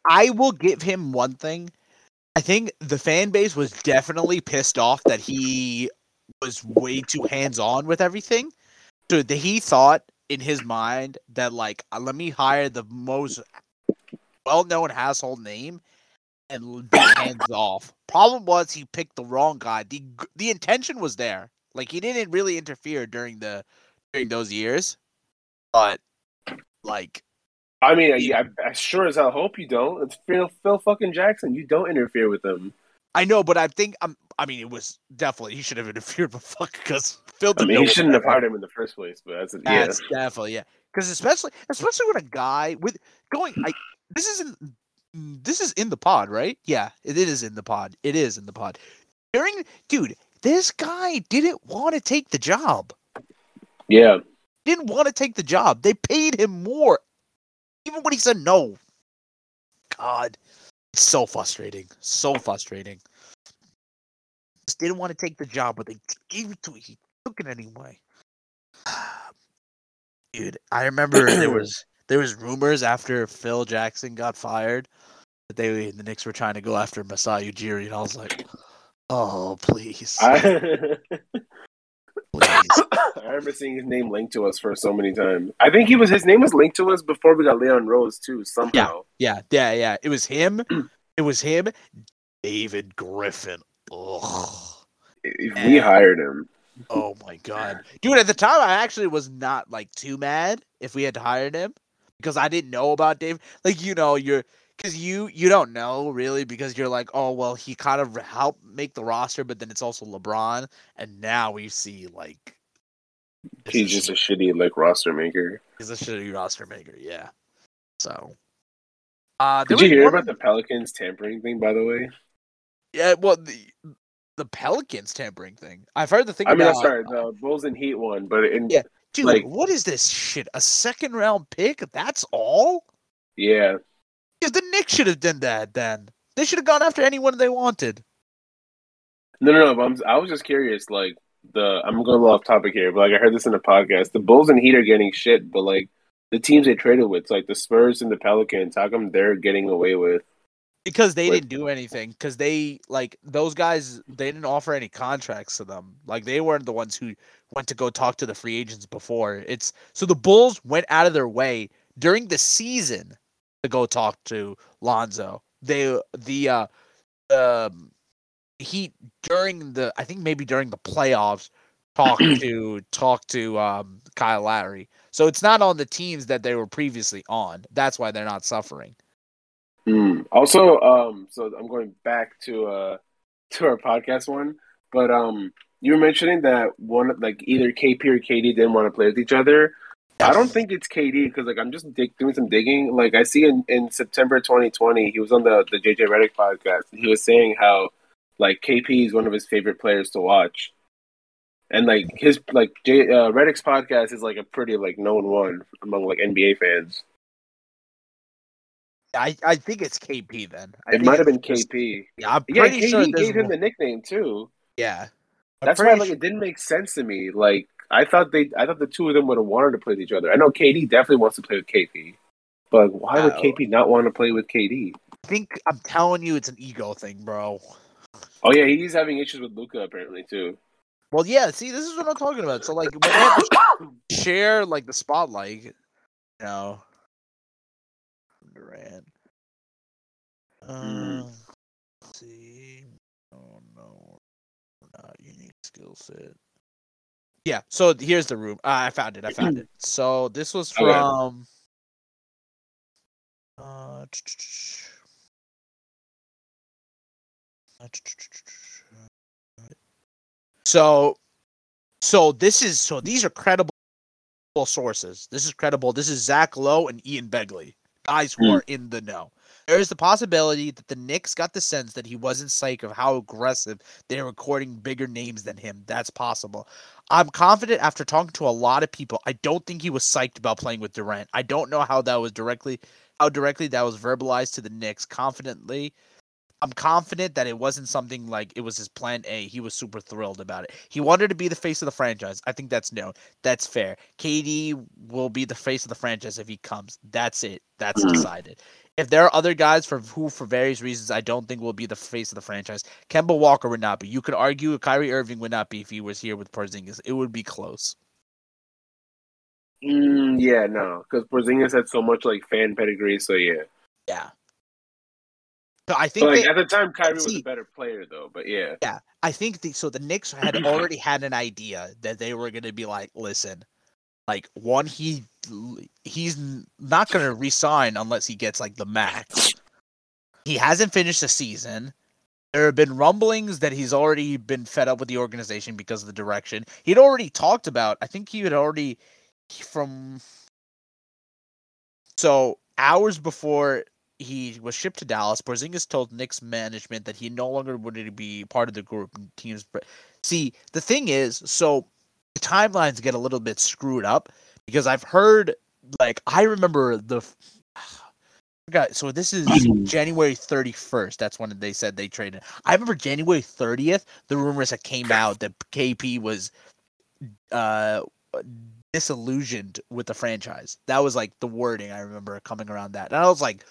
I will give him one thing. I think the fan base was definitely pissed off that he was way too hands on with everything. So he thought in his mind that like uh, let me hire the most well known household name and be hands off. Problem was he picked the wrong guy. The the intention was there. Like he didn't really interfere during the during those years. But like I mean, I, I, I sure as hell hope you don't. It's Phil, Phil fucking Jackson. You don't interfere with him. I know, but I think I'm. I mean, it was definitely he should have interfered, but fuck, because Phil. I mean, he shouldn't have hired him in the first place. But that's yeah. That's definitely yeah. Because especially, especially when a guy with going, I this isn't. This is in the pod, right? Yeah, it is in the pod. It is in the pod. During, dude, this guy didn't want to take the job. Yeah. Didn't want to take the job. They paid him more, even when he said no. God, it's so frustrating. So frustrating. Didn't want to take the job, but they gave it to him. He took it anyway. Dude, I remember there was there was rumors after Phil Jackson got fired that they the Knicks were trying to go after Masai Ujiri, and I was like, oh please, I, please. I remember seeing his name linked to us for so many times. I think he was his name was linked to us before we got Leon Rose too. Somehow. Yeah, yeah, yeah. It was him. It was him. David Griffin. Ugh. If we hired him. Oh my god, dude! At the time, I actually was not like too mad if we had hired him because I didn't know about Dave. Like you know, you're because you you don't know really because you're like, oh well, he kind of helped make the roster, but then it's also LeBron, and now we see like He's just a shitty like roster maker. he's a shitty roster maker. Yeah. So. Uh, Did you hear one- about the Pelicans tampering thing? By the way, Yeah, well, the the Pelicans tampering thing. I've heard the thing I mean, I'm about. sorry, uh, the Bulls and Heat one, but in Yeah. Dude, like- what is this shit? A second round pick? That's all? yeah, Yeah, the Knicks should have done that then. They should have gone after anyone they wanted. no, no, no. I'm, I was just curious. Like the, I'm going a little off topic here, but like I heard this in a podcast. The Bulls and Heat are getting shit, but like the teams they traded with, like the Spurs and the Pelicans, how come they're getting away with? Because they Like- didn't do anything. Because they like those guys. They didn't offer any contracts to them. Like they weren't the ones who went to go talk to the free agents before. It's so the Bulls went out of their way during the season to go talk to Lonzo. They the uh um Heat during the I think maybe during the playoffs talk to talk to um Kyle Lowry. So it's not on the teams that they were previously on. That's why they're not suffering. Hmm. Also, um, so I'm going back to uh to our podcast one, but um, you were mentioning that one like either KP or KD didn't want to play with each other. I don't think it's KD because like I'm just dig- doing some digging. Like I see in, in September 2020, he was on the the JJ Redick podcast. He was saying how like KP is one of his favorite players to watch, and like his like J, uh, Redick's podcast is like a pretty like known one among like NBA fans. I, I think it's KP then. I it might have been just- KP. Yeah, I'm Yeah, pretty KD sure gave him the nickname too. Yeah. I'm That's why like it didn't make sense to me. Like I thought they, I thought the two of them would have wanted to play with each other. I know KD definitely wants to play with KP, but why would. KP not want to play with KD? I think I'm telling you, it's an ego thing, bro. Oh yeah, he's having issues with Luka apparently too. Well, yeah. See, this is what I'm talking about. So, like, when they share like the spotlight, you know, Durant. Mm. Uh, let's see. Oh no, not unique skill set. Yeah. So here's the room. Uh, I found it. I found it. So this was from. Uh, so, so this is so these are credible sources. This is credible. This is Zach Lowe and Ian Begley, guys who Hmm. are in the know. There is the possibility that the Knicks got the sense that he wasn't psyched of how aggressive they're recording bigger names than him. That's possible. I'm confident after talking to a lot of people. I don't think he was psyched about playing with Durant. I don't know how that was directly how directly that was verbalized to the Knicks. Confidently, I'm confident that it wasn't something like it was his plan A. He was super thrilled about it. He wanted to be the face of the franchise. I think that's known. That's fair. KD will be the face of the franchise if he comes. That's it. That's Mhm. decided. If there are other guys for who, for various reasons, I don't think will be the face of the franchise. Kemba Walker would not be. You could argue Kyrie Irving would not be if he was here with Porzingis. It would be close. Mm, yeah, no, because Porzingis had so much like fan pedigree. So yeah, Yeah. So I think like they- at the time, Kyrie was see- a better player though. But yeah, Yeah, I think the, so. The Knicks had already had an idea that they were going to be like, listen, like one, he he's not going to resign unless he gets like the max. He hasn't finished the season. There have been rumblings that he's already been fed up with the organization because of the direction. He'd already talked about. I think he had already from. So hours before he was shipped to Dallas, Porzingis told Knicks management that he no longer wanted to be part of the group and teams. But see, the thing is, so the timelines get a little bit screwed up because I've heard, like, I remember the. Forgot. So this is January 31st. That's when they said they traded. I remember January 30th. The rumors that came out that KP was uh disillusioned with the franchise. That was like the wording I remember coming around that. And I was like,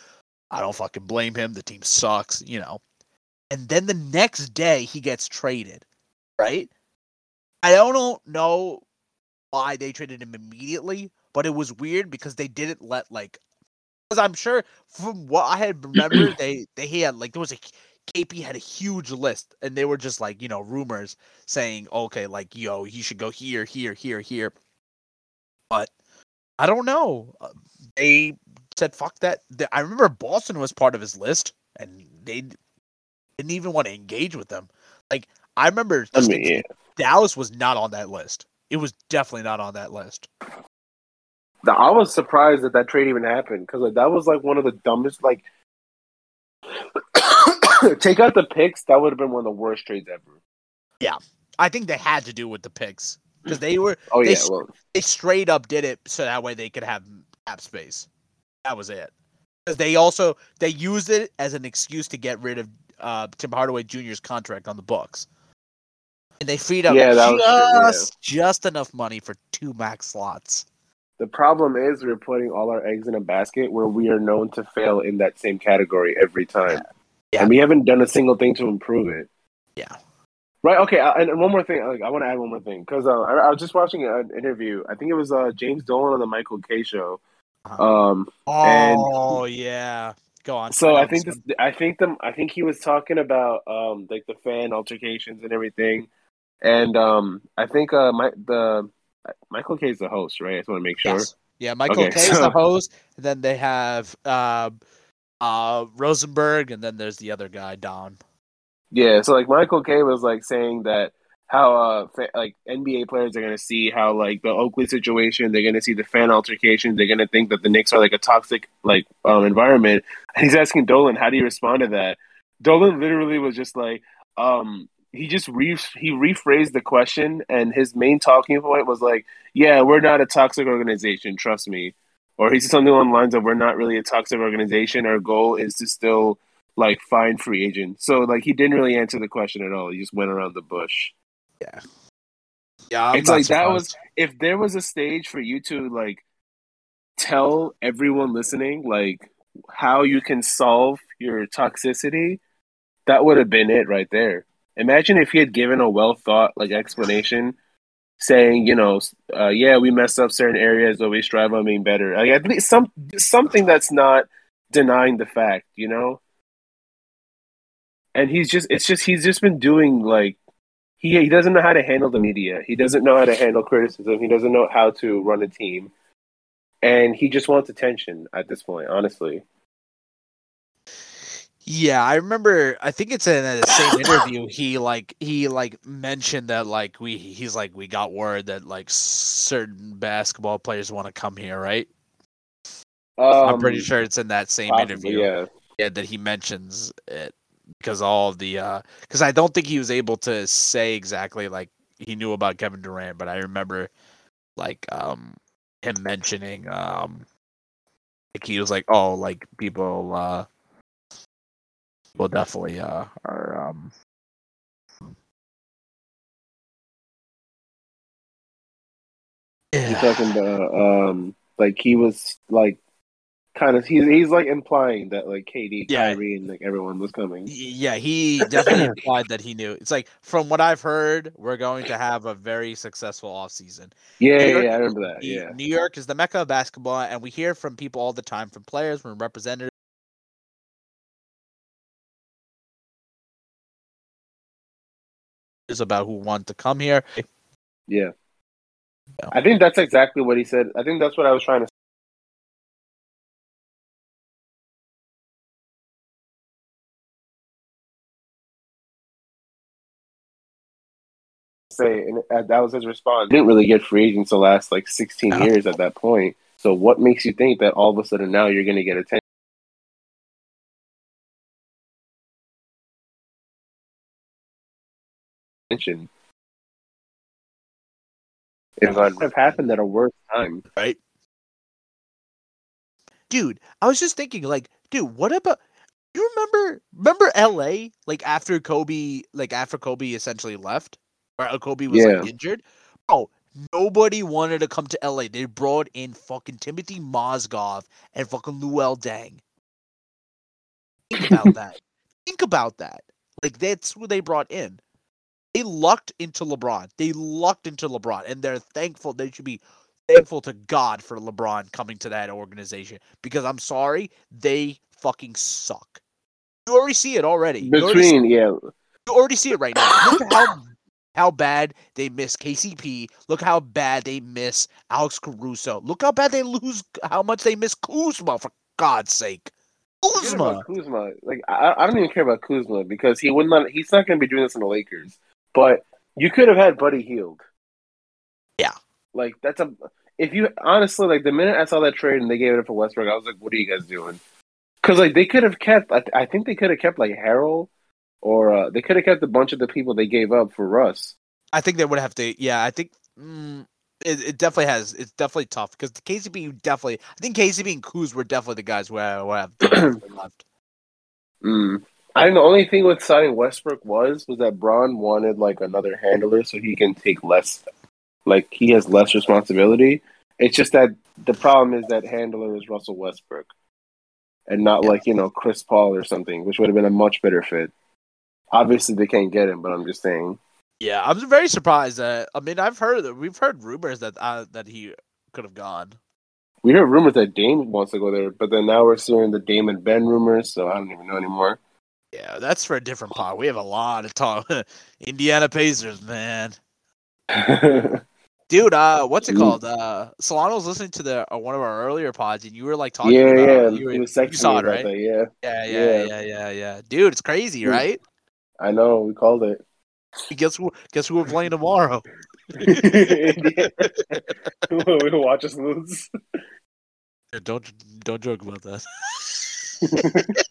I don't fucking blame him. The team sucks, you know. And then the next day he gets traded, right? I don't know- why they traded him immediately, but it was weird because they didn't let like because I'm sure from what I had remembered they they had like there was a KP had a huge list and they were just like, you know, rumors saying, okay, like, yo, he should go here, here, here, here. But I don't know. Uh, They said fuck that. I remember Boston was part of his list, and they didn't even want to engage with them. Like I remember, I mean, yeah. Dallas was not on that list. It was definitely not on that list. The- I was surprised that that trade even happened because like, that was like one of the dumbest. Like, take out the picks, that would have been one of the worst trades ever. Yeah, I think they had to do with the picks because they were Oh They yeah, s- well, they straight up did it so that way they could have cap space. That was it. Because they also they used it as an excuse to get rid of uh, Tim Hardaway Jr.'s contract on the books, and they freed up Yeah, was true, yeah. just just enough money for two max slots. the problem is we're putting all our eggs in a basket where we are known to fail in that same category every time, Yeah. and we haven't done a single thing to improve it. Yeah. Right. Okay. uh, And one more thing. Like, I want to add one more thing because uh, I, I was just watching an interview. I think it was uh, James Dolan on the Michael Kay show. Um, Oh yeah, go on. so I think this I think them. I think he was talking about um, like the fan altercations and everything, and um, I think uh, my the Michael Kay is the host, right? I just want to make sure. Yes. Yeah, Michael Okay, Kay is the host, and then they have uh, uh, Rosenberg, and then there's the other guy, Don. Yeah, so like Michael Kay was like saying that how uh fa- like NBA players are gonna see how like the Oakley situation, they're gonna see the fan altercation, they're gonna think that the Knicks are like a toxic like um environment. And he's asking Dolan, how do you respond to that? Dolan literally was just like, um, he just re- he rephrased the question, and his main talking point was like, "Yeah, we're not a toxic organization, trust me." Or he said something along the lines of, "We're not really a toxic organization. Our goal is to still like find free agents." So like he didn't really answer the question at all. He just went around the bush. Yeah. Yeah, I'm it's not like that was if there was a stage for you to like tell everyone listening like how you can solve your toxicity, that would have been it right there. Imagine if he had given a well thought like explanation, saying, you know, uh, yeah, we messed up certain areas, but we strive on being better. Like at least some something that's not denying the fact, you know. And he's just it's just he's just been doing like he he doesn't know how to handle the media. He doesn't know how to handle criticism. He doesn't know how to run a team. And he just wants attention at this point, honestly. Yeah, I remember. I think it's in the same interview. He like he like mentioned that like we he's like we got word that like certain basketball players want to come here, right? I'm pretty Um, sure it's in that same possibly, interview. Yeah. yeah, that he mentions it because all the uh because I don't think he was able to say exactly like he knew about Kevin Durant, but I remember like um him mentioning um like he was like oh like people uh will definitely uh are um He's yeah. talking about um like he was like kind of he's he's like implying that like KD, Yeah. Kyrie, and like everyone was coming. Yeah, he definitely implied that he knew. It's like from what I've heard, we're going to have a very successful offseason. Yeah, yeah, York- yeah, I remember that. New- Yeah. New York is the mecca of basketball, and we hear from people all the time, from players, from representatives. Is about who want to come here. Yeah. Yeah. I think that's exactly what he said. I think that's what I was trying to say, and uh, that was his response. Didn't really get free agents the last like 16 No. years at that point. So what makes you think that all of a sudden now you're going to get attention? It would have happened at a worse time. right? Dude, I was just thinking, like, dude, what about you remember remember LA? Like after Kobe like after Kobe essentially left? Or Kobe was Yeah. like injured? Bro, nobody wanted to come to LA. They brought in fucking Timofey Mozgov and fucking Luol Deng. Think about that. Think about that. Like that's who they brought in. They lucked into LeBron. They lucked into LeBron, and they're thankful. They should be thankful to God for LeBron coming to that organization because I'm sorry, they fucking suck. You already see it already. You already, see, Between, yeah, you already see it right now. Look how how bad they miss KCP. Look how bad they miss Alex Caruso. Look how bad they lose. How much they miss Kuzma for God's sake. Kuzma. Kuzma. Like I, I don't even care about Kuzma because he would not. He's not going to be doing this in the Lakers. But you could have had Buddy Hield. Yeah. Like that's a. If you honestly like the minute I saw that trade and they gave it up for Westbrook, I was like, "What are you guys doing?" Because like they could have kept. I, I think they could have kept like Harrell, or uh, they could have kept a bunch of the people they gave up for Russ. I think they would have to. Yeah, I think mm, it, it definitely has. It's definitely tough because the KCP definitely. I think KCP and Kuz were definitely the guys who have, who have left. Mm. I think the only thing with signing Westbrook was was that Bron wanted like another handler so he can take less, like he has less responsibility. It's just that the problem is that handler is Russell Westbrook, and not Yeah. like you know Chris Paul or something, which would have been a much better fit. Obviously, they can't get him, but I'm just saying. Yeah, I'm very surprised that. I mean, I've heard that we've heard rumors that uh, that he could have gone. We heard rumors that Dame wants to go there, but then now we're hearing the Dame and Ben rumors, so I don't even know anymore. Yeah, that's for a different part. We have a lot of talk. Indiana Pacers, man. Dude, uh, what's it Mm. called? Uh, Solano was listening to the uh, one of our earlier pods, and you were like talking yeah, about yeah, you, were, you saw it, right? that. Yeah, Yeah, yeah, Yeah. yeah, yeah, yeah. Dude, it's crazy, Mm. right? I know. We called it. Guess who? Guess who we're playing tomorrow? we watch us lose. Yeah, don't don't joke about that.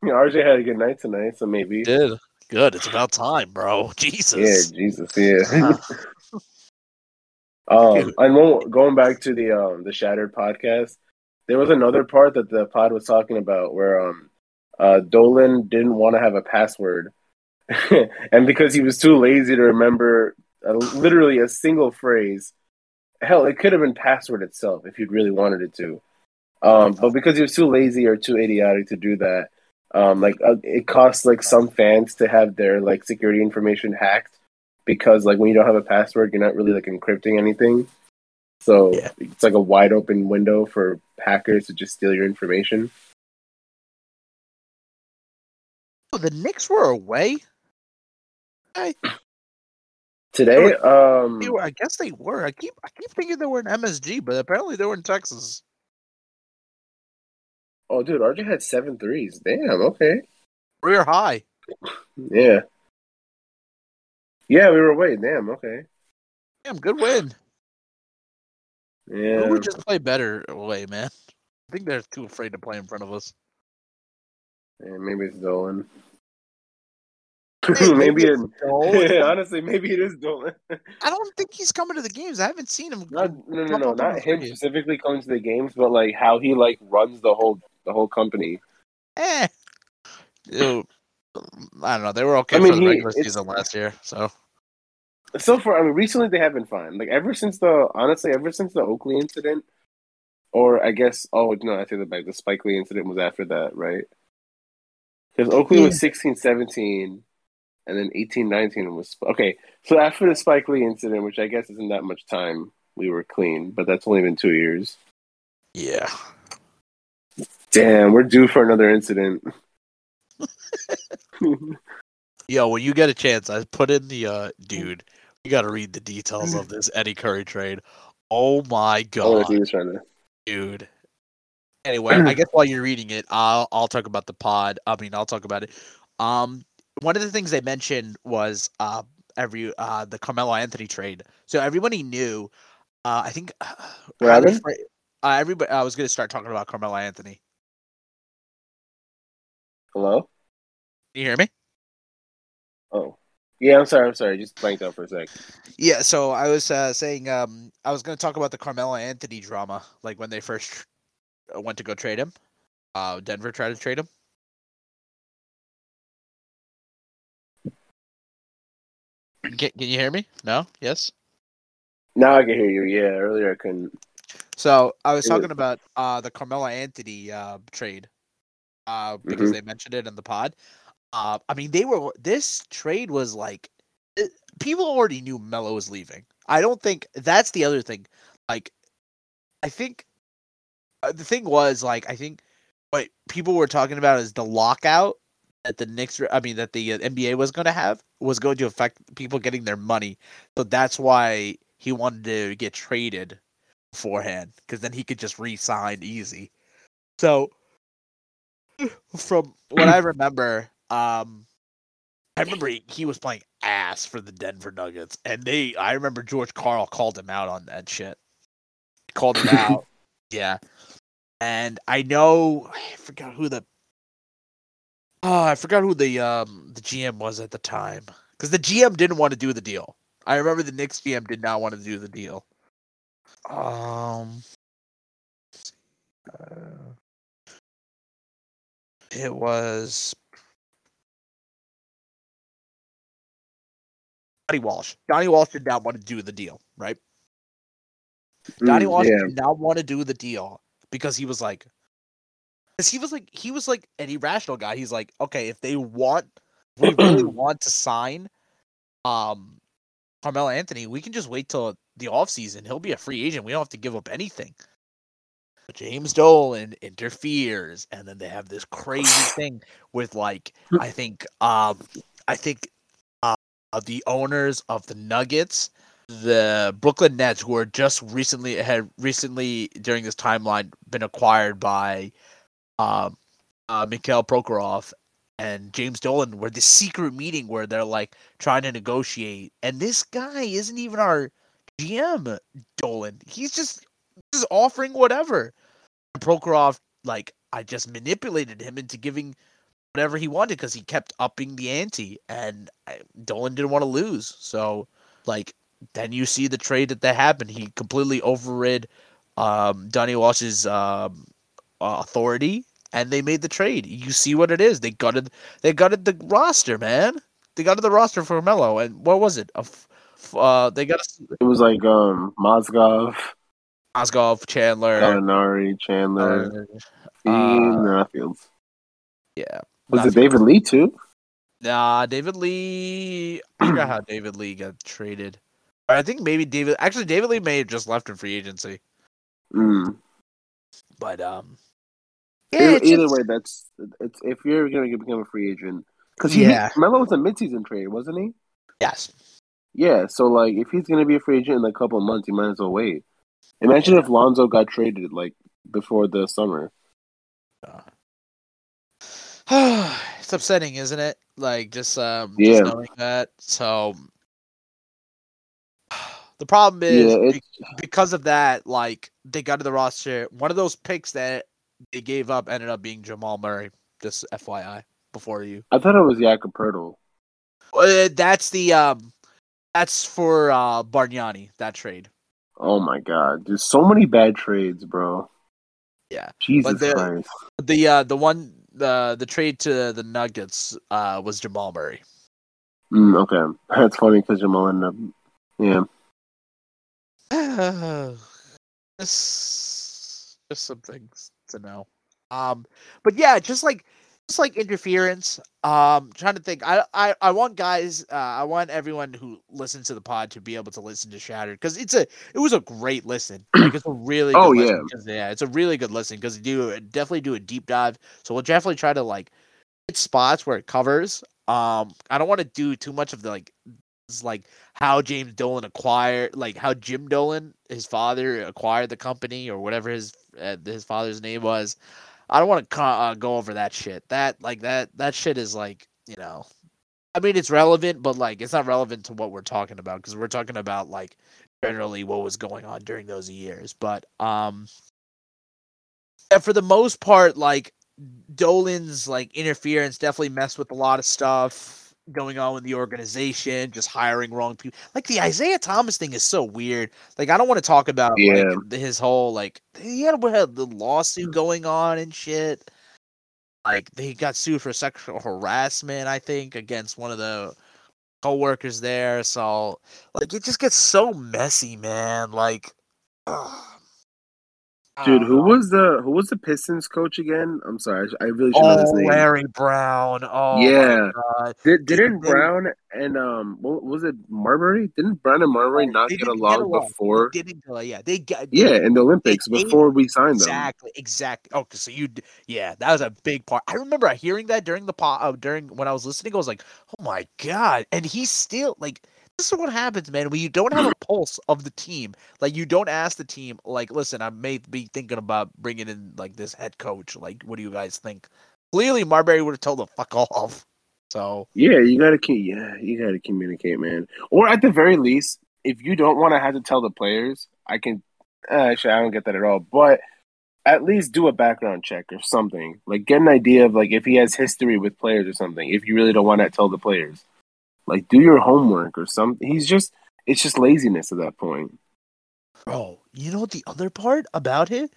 Yeah, RJ had a good night tonight, so maybe. Did good. It's about time, bro. Jesus. Yeah, Jesus. Jesus, yeah. um, and going back to the um the Shattered podcast, there was another part that the pod was talking about where um uh Dolan didn't want to have a password, and because he was too lazy to remember uh, literally a single phrase, hell, it could have been password itself if you'd really wanted it to. Um, but because he was too lazy or too idiotic to do that, um, like uh, it costs like some fans to have their like security information hacked because like when you don't have a password, you're not really like encrypting anything. So Yeah. it's like a wide open window for hackers to just steal your information. The Knicks were away. Today, um, They were, I guess they were. I keep I keep thinking they were in MSG, but apparently they were in Texas. oh dude, RJ had seven threes. Damn, okay, Career high. yeah, yeah, we were away. Damn, okay, Damn, good win. yeah. We would just play better away, man. I think they're too afraid to play in front of us. yeah maybe it's Dolan. Maybe it, honestly, maybe it is Dolan. I don't think he's coming to the games. I haven't seen him. Not, no, no, no, not him specifically coming to the games, but like how he like runs the whole the whole company. Eh. Ew. I don't know. They were okay I mean, for the he- regular season last year. So So far, I mean, recently they have been fine. Like ever since the honestly, ever since the Oakley incident, or I guess oh no, I that back. The Spike Lee incident was after that, right? Because Oakley was 16, 17, and then 18, 19 was okay. So after the Spike Lee incident, which I guess isn't that much time, we were clean, but that's only been two years. yeah. Damn, we're due for another incident. Yo, when you get a chance, I put in the uh dude. You got to read the details of this Eddie Curry trade. Oh my Oh, god, trying to. dude. Anyway, I guess while you're reading it, I'll I'll talk about the pod. I mean, I'll talk about it. Um, one of the things they mentioned was uh every uh the Carmelo Anthony trade. So everybody knew. Uh, I think. What how they happened? fra- uh, everybody. I was gonna start talking about Carmelo Anthony. Hello. Can you hear me? Oh, yeah. I'm sorry. I'm sorry. Just blanked out for a sec. Yeah, so I was uh, saying um, I was going to talk about the Carmelo Anthony drama, like when they first went to go trade him. Uh, Denver tried to trade him. Can, can you hear me? No? Yes? Now I can hear you. Yeah. Earlier I couldn't. So I was talking about uh, the Carmelo Anthony uh, trade uh, because Mhm. they mentioned it in the pod. Uh, I mean, they were this trade was like it, people already knew Melo was leaving. I don't think that's the other thing. Like, I think uh, the thing was like I think what people were talking about is the lockout that the Knicks, I mean that the uh, NBA was going to have was going to affect people getting their money. So that's why he wanted to get traded beforehand because then he could just re-sign easy. So from what I remember, um, I remember he, he was playing ass for the Denver Nuggets, and they. I remember George Karl called him out on that shit. Called him out, yeah. And I know I forgot who the. Oh, I forgot who the um the GM was at the time because the GM didn't want to do the deal. I remember the Knicks GM did not want to do the deal. Um, uh, it was Donnie Walsh. Donnie Walsh did not want to do the deal, right? Mm, Walsh yeah. did not want to do the deal because he was like, because he was like, he was like an irrational guy. He's like, okay, if they want, we really want to sign, um, Carmelo Anthony, we can just wait till the off season. He'll be a free agent. We don't have to give up anything. But James Dolan interferes, and then they have this crazy thing with like, I think, um, I think, uh, the owners of the Nuggets the Brooklyn Nets, who are just recently had recently during this timeline been acquired by um, uh, Mikhail Prokhorov, and James Dolan were the secret meeting where they're like trying to negotiate. And this guy isn't even our GM, Dolan. He's just just offering whatever. And Prokhorov, like, I just manipulated him into giving whatever he wanted because he kept upping the ante, and I, Dolan didn't want to lose. So, like, then you see the trade that that happened. He completely overrid um, Donnie Walsh's um, uh, authority, and they made the trade. You see what it is. They gutted. They gutted the roster, man. They gutted the roster for Melo, and what was it? A uh, they got a, It was like um Mozgov, Mozgov, Chandler. Gallinari, Chandler, uh, Dean Matthews. yeah. Was Not it David Lee too? Nah, David Lee. I forgot how David Lee got traded. I think maybe David. Actually, David Lee may have just left in free agency. Mm. But um, yeah, it's either way, that's it's if you're gonna become a free agent because Yeah. Melo was a midseason trade, wasn't he? yes. Yeah, so like if he's gonna be a free agent in a couple of months, you might as well wait. Imagine if Lonzo got traded like before the summer. it's upsetting, isn't it? Like just um, Yeah. just knowing that. So the problem is Yeah, because of that, like they got to the roster. One of those picks that they gave up ended up being Jamal Murray. Just FYI, before you. I thought it was Jakob Poeltl. Uh, that's the um, that's for uh Bargnani that trade. Oh my god, there's so many bad trades, bro. Yeah. Jesus the- Christ. The uh the one the the trade to the Nuggets uh was Jamal Murray. Mm, okay, that's funny because Jamal ended up. Yeah, just just some things to know. Um, but yeah, just like just like interference. Um, trying to think. I I, I want guys. Uh, I want everyone who listens to the pod to be able to listen to Shattered because it's a it was a great listen. Like it's a really Oh, good yeah. yeah, it's a really good listen because do definitely do a deep dive. So we'll definitely try to like hit spots where it covers. Um, I don't want to do too much of the like like how James Dolan acquired, like how Jim Dolan, his father, acquired the company or whatever his uh, his father's name was. I don't want to uh, go over that shit. That like that that shit is like you know, I mean it's relevant, but like it's not relevant to what we're talking about because we're talking about like generally what was going on during those years. But um, yeah, for the most part, like Dolan's like interference definitely messed with a lot of stuff going on with the organization, just hiring wrong people. Like the Isiah Thomas thing is so weird. Like I don't want to talk about Yeah. like his whole like he had, had the lawsuit going on and shit. Like he got sued for sexual harassment, I think, against one of the co-workers there. So like it just gets so messy, man. Like ugh. Dude, who was the who was the Pistons coach again? I'm sorry, I really should know his Oh, name. Larry Brown. Oh, Yeah. Did, didn't They- Brown and um what was it Marbury? Didn't Brown and Marbury not get along along. before? They didn't, uh, yeah, they got. Yeah, in the Olympics they- before we signed them. Exactly, exactly. Okay, so you, yeah, that was a big part. I remember hearing that during the po- uh, during when I was listening. I was like, oh my god! And he's still like, this is what happens, man. When you don't have a pulse of the team, like you don't ask the team, like, listen, I may be thinking about bringing in like this head coach. Like, what do you guys think? Clearly, Marbury would have told the fuck off. So Yeah, you gotta keep. Yeah, you gotta communicate, man. Or at the very least, if you don't want to have to tell the players, I can. Uh, actually, I don't get that at all. But at least do a background check or something. Like get an idea of like if he has history with players or something. If you really don't want to tell the players, like do your homework or something. He's just. It's just laziness at that point. Bro, you know the other part about it?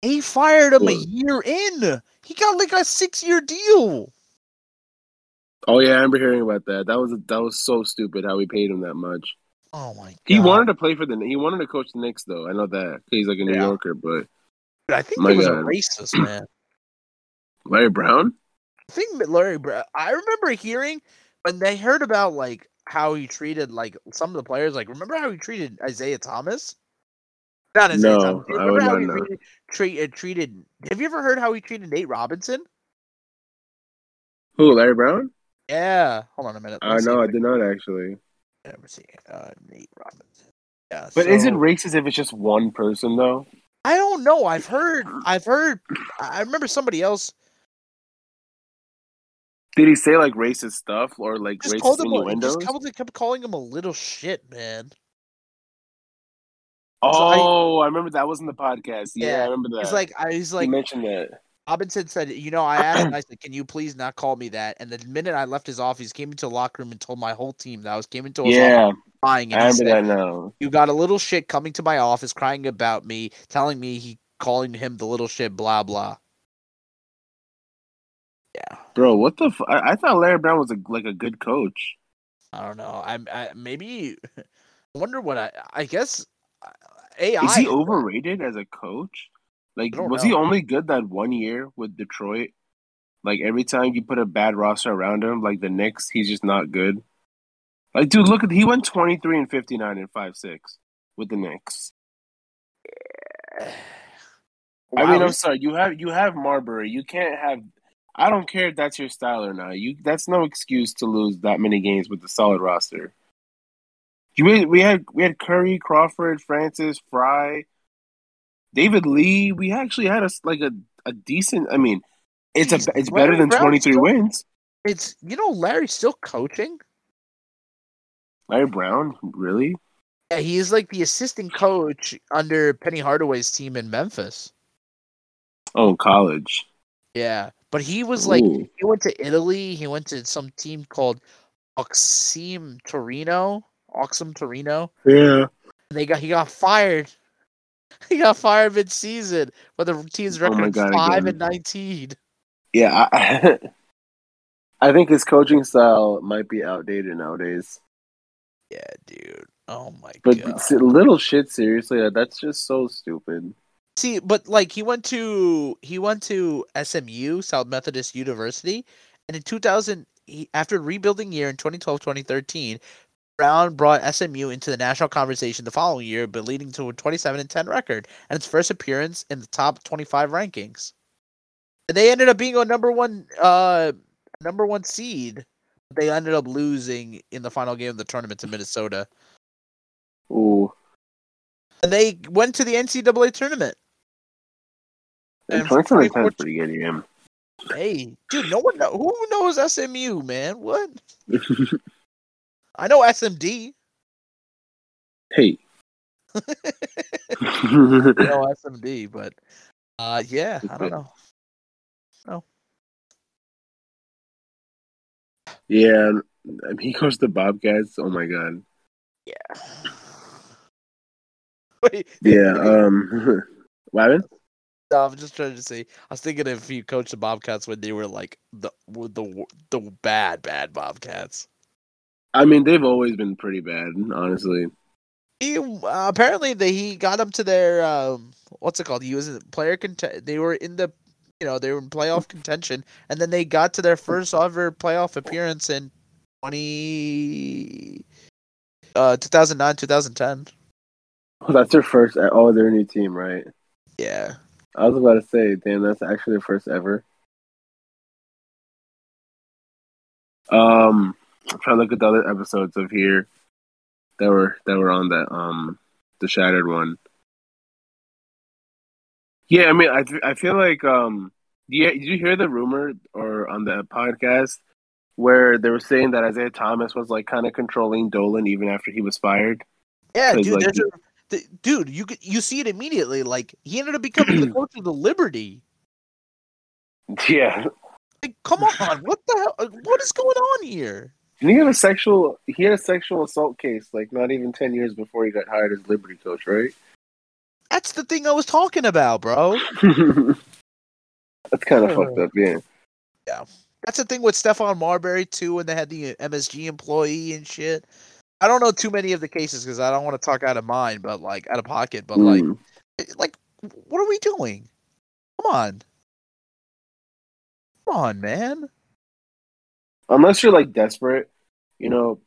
He fired him a year in. He got like a six year deal. Oh yeah, I remember hearing about that. That was that was so stupid how we paid him that much. Oh my god. He wanted to play for the. He wanted to coach the Knicks though. I know that he's like a New Yeah. Yorker, but I think he was God. a racist, man. Larry Brown. I think Larry Brown. I remember hearing when they heard about like how he treated like some of the players. Like, remember how he treated Isaiah Thomas? Not Isaiah No, Thomas. You I Remember would how not he know. treated, treat, uh, treated? Have you ever heard how he treated Nate Robinson? Who? Larry Brown? Yeah. Hold on a minute. Let Uh, me no, I did not actually. Let me see. Uh, Nate Robinson. Yeah. But is it so- racist if it's just one person though? I don't know. I've heard. I've heard. I I remember somebody else. Did he say like racist stuff or like Just racist him. innuendos? Just kept, kept calling him a little shit, man. So I- oh, I, remember that was in the podcast. Yeah, Yeah, I remember that. He's like, I, he's he like, mentioned that. Robinson said, you know, I asked, him, I said, can you please not call me that? And the minute I left his office, he came into the locker room and told my whole team that I was came into his Yeah, office crying. And I remember said, that now. you got a little shit coming to my office crying about me, telling me he calling him the little shit, blah blah. Yeah, Bro, what the? F- I, I thought Larry Brown was a, like a good coach. I don't know. I'm I, maybe. I wonder what I. I guess uh, AI. Is he overrated as a coach? Like, I was he only good that one year with Detroit? Like every time you put a bad roster around him, like the Knicks, he's just not good. Like, dude, look at he went twenty three and fifty nine and five six with the Knicks. I Wow, mean, I'm sorry, you have you have Marbury. You can't have. I don't care if that's your style or not. You that's no excuse to lose that many games with a solid roster. You we, we had we had Curry, Crawford, Francis, Frye, David Lee. We actually had a like a, a decent. I mean, it's a it's Larry better than twenty three wins. it's you know Larry's still coaching. Larry Brown, really? Yeah, he is like the assistant coach under Penny Hardaway's team in Memphis. Oh, college. Yeah, but he was like Ooh. he went to Italy. He went to some team called Oxim Torino. Oxum Torino. Yeah. They got he got fired. He got fired mid season, but the team's Oh record God, five again. and nineteen. Yeah. I, I think his coaching style might be outdated nowadays. Yeah, dude. Oh my But god. But little shit, seriously, that's just so stupid. See, but like he went to he went to SMU, South Methodist University, and in 2000 he, after rebuilding year in 2012-2013, Brown brought SMU into the national conversation the following year, but leading to a 27 and 10 record and its first appearance in the top 25 rankings. And they ended up being a number 1 uh number 1 seed. They ended up losing in the final game of the tournament to Minnesota. Ooh. And they went to the NCAA tournament. And And 2010 is 2014 pretty good, yeah. Hey, dude, no one know who knows SMU, man. What? I know SMD. hey. I know SMD, but uh, yeah, I don't know. Oh Yeah, I mean, he goes to Bobcats. Oh my god. Yeah. Wait, Yeah. Um. what happened? No, I'm just trying to say. I was thinking if you coached the Bobcats when they were like the the the bad bad Bobcats. I mean, they've always been pretty bad, honestly. He uh, apparently they he got them to their um what's it called? He was in player cont- They were in the you know they were in playoff contention, and then they got to their first ever playoff appearance in twenty uh 2009 2010. Oh, that's their first. Oh, their new team, right? Yeah, I was about to say, damn, that's actually the first ever. Um, I'm trying to look at the other episodes of here that were that were on that um the shattered one. Yeah, I mean, I I feel like um, yeah, did you hear the rumor or on the podcast where they were saying that Isiah Thomas was like kind of controlling Dolan even after he was fired? Yeah, dude. like, there's a, the, dude, you you see it immediately. Like he ended up becoming the coach of the Liberty. Yeah, Like, come on, what the hell? What is going on here? And he had a sexual he had a sexual assault case like not even ten years before he got hired as Liberty coach, right? That's the thing I was talking about, bro. That's kind of fucked up, yeah. yeah. That's the thing with Stephon Marbury too, when they had the MSG employee and shit. I don't know too many of the cases because I don't want to talk out of mind, but like out of pocket. But like, Mm. like, what are we doing? Come on, come on, man. unless you're like desperate, you know,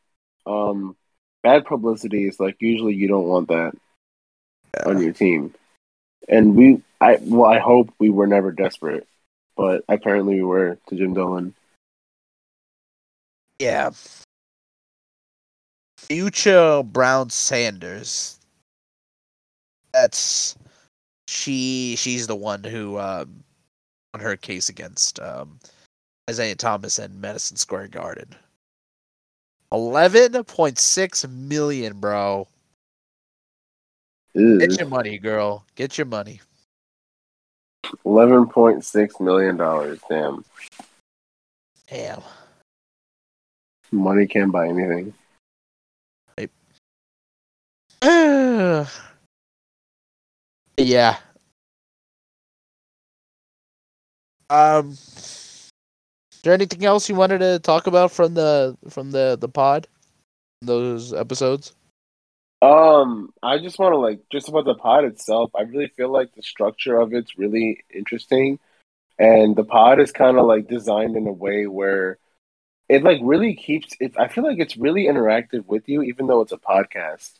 um, bad publicity is like usually you don't want that on your team. And we, I well, I hope we were never desperate, but apparently we were to Jim Dolan. Yeah. Anucha Browne Sanders. That's she. She's the one who um, on her case against um, Isiah Thomas and Madison Square Garden. Eleven point six million, bro. Ew. Get your money, girl. Get your money. Eleven point six million dollars. Damn, Damn. money can't buy anything. yeah. Um. Is there anything else you wanted to talk about from the from the the pod? Those episodes. Um, I just want to like just about the pod itself. I really feel like the structure of it's really interesting, and the pod is kind of like designed in a way where it like really keeps it. I feel like it's really interactive with you, even though it's a podcast.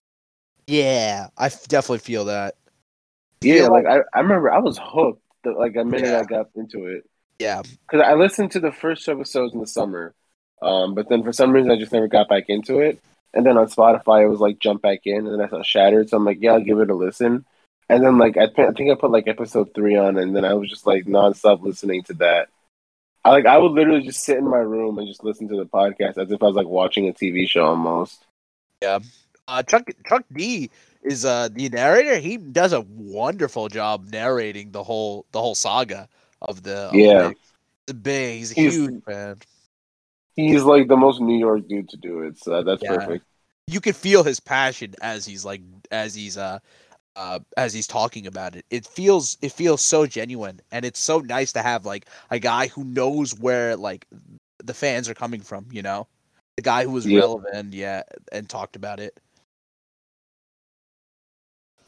Yeah, I definitely feel that. Yeah, Feel like I, I remember I was hooked the, like a minute Yeah. I got into it Yeah, because I listened to the first two episodes in the summer, um, but then for some reason I just never got back into it. And then on Spotify it was like jump back in, and then I saw Shattered, so I'm like, yeah, I'll give it a listen. And then like I, I think I put like episode three on, and then I was just like nonstop listening to that. I like I would literally just sit in my room and just listen to the podcast as if I was like watching a TV show almost. Uh, Chuck Chuck D is uh the narrator. He does a wonderful job narrating the whole the whole saga of the Yeah. The big. He's a He's- huge fan. He's like the most New York dude to do it, so that's Yeah. perfect. You can feel his passion as he's like as he's uh uh as he's talking about it. It feels it feels so genuine, and it's so nice to have like a guy who knows where like the fans are coming from. You know, the guy who was Yeah. relevant, yeah, and talked about it.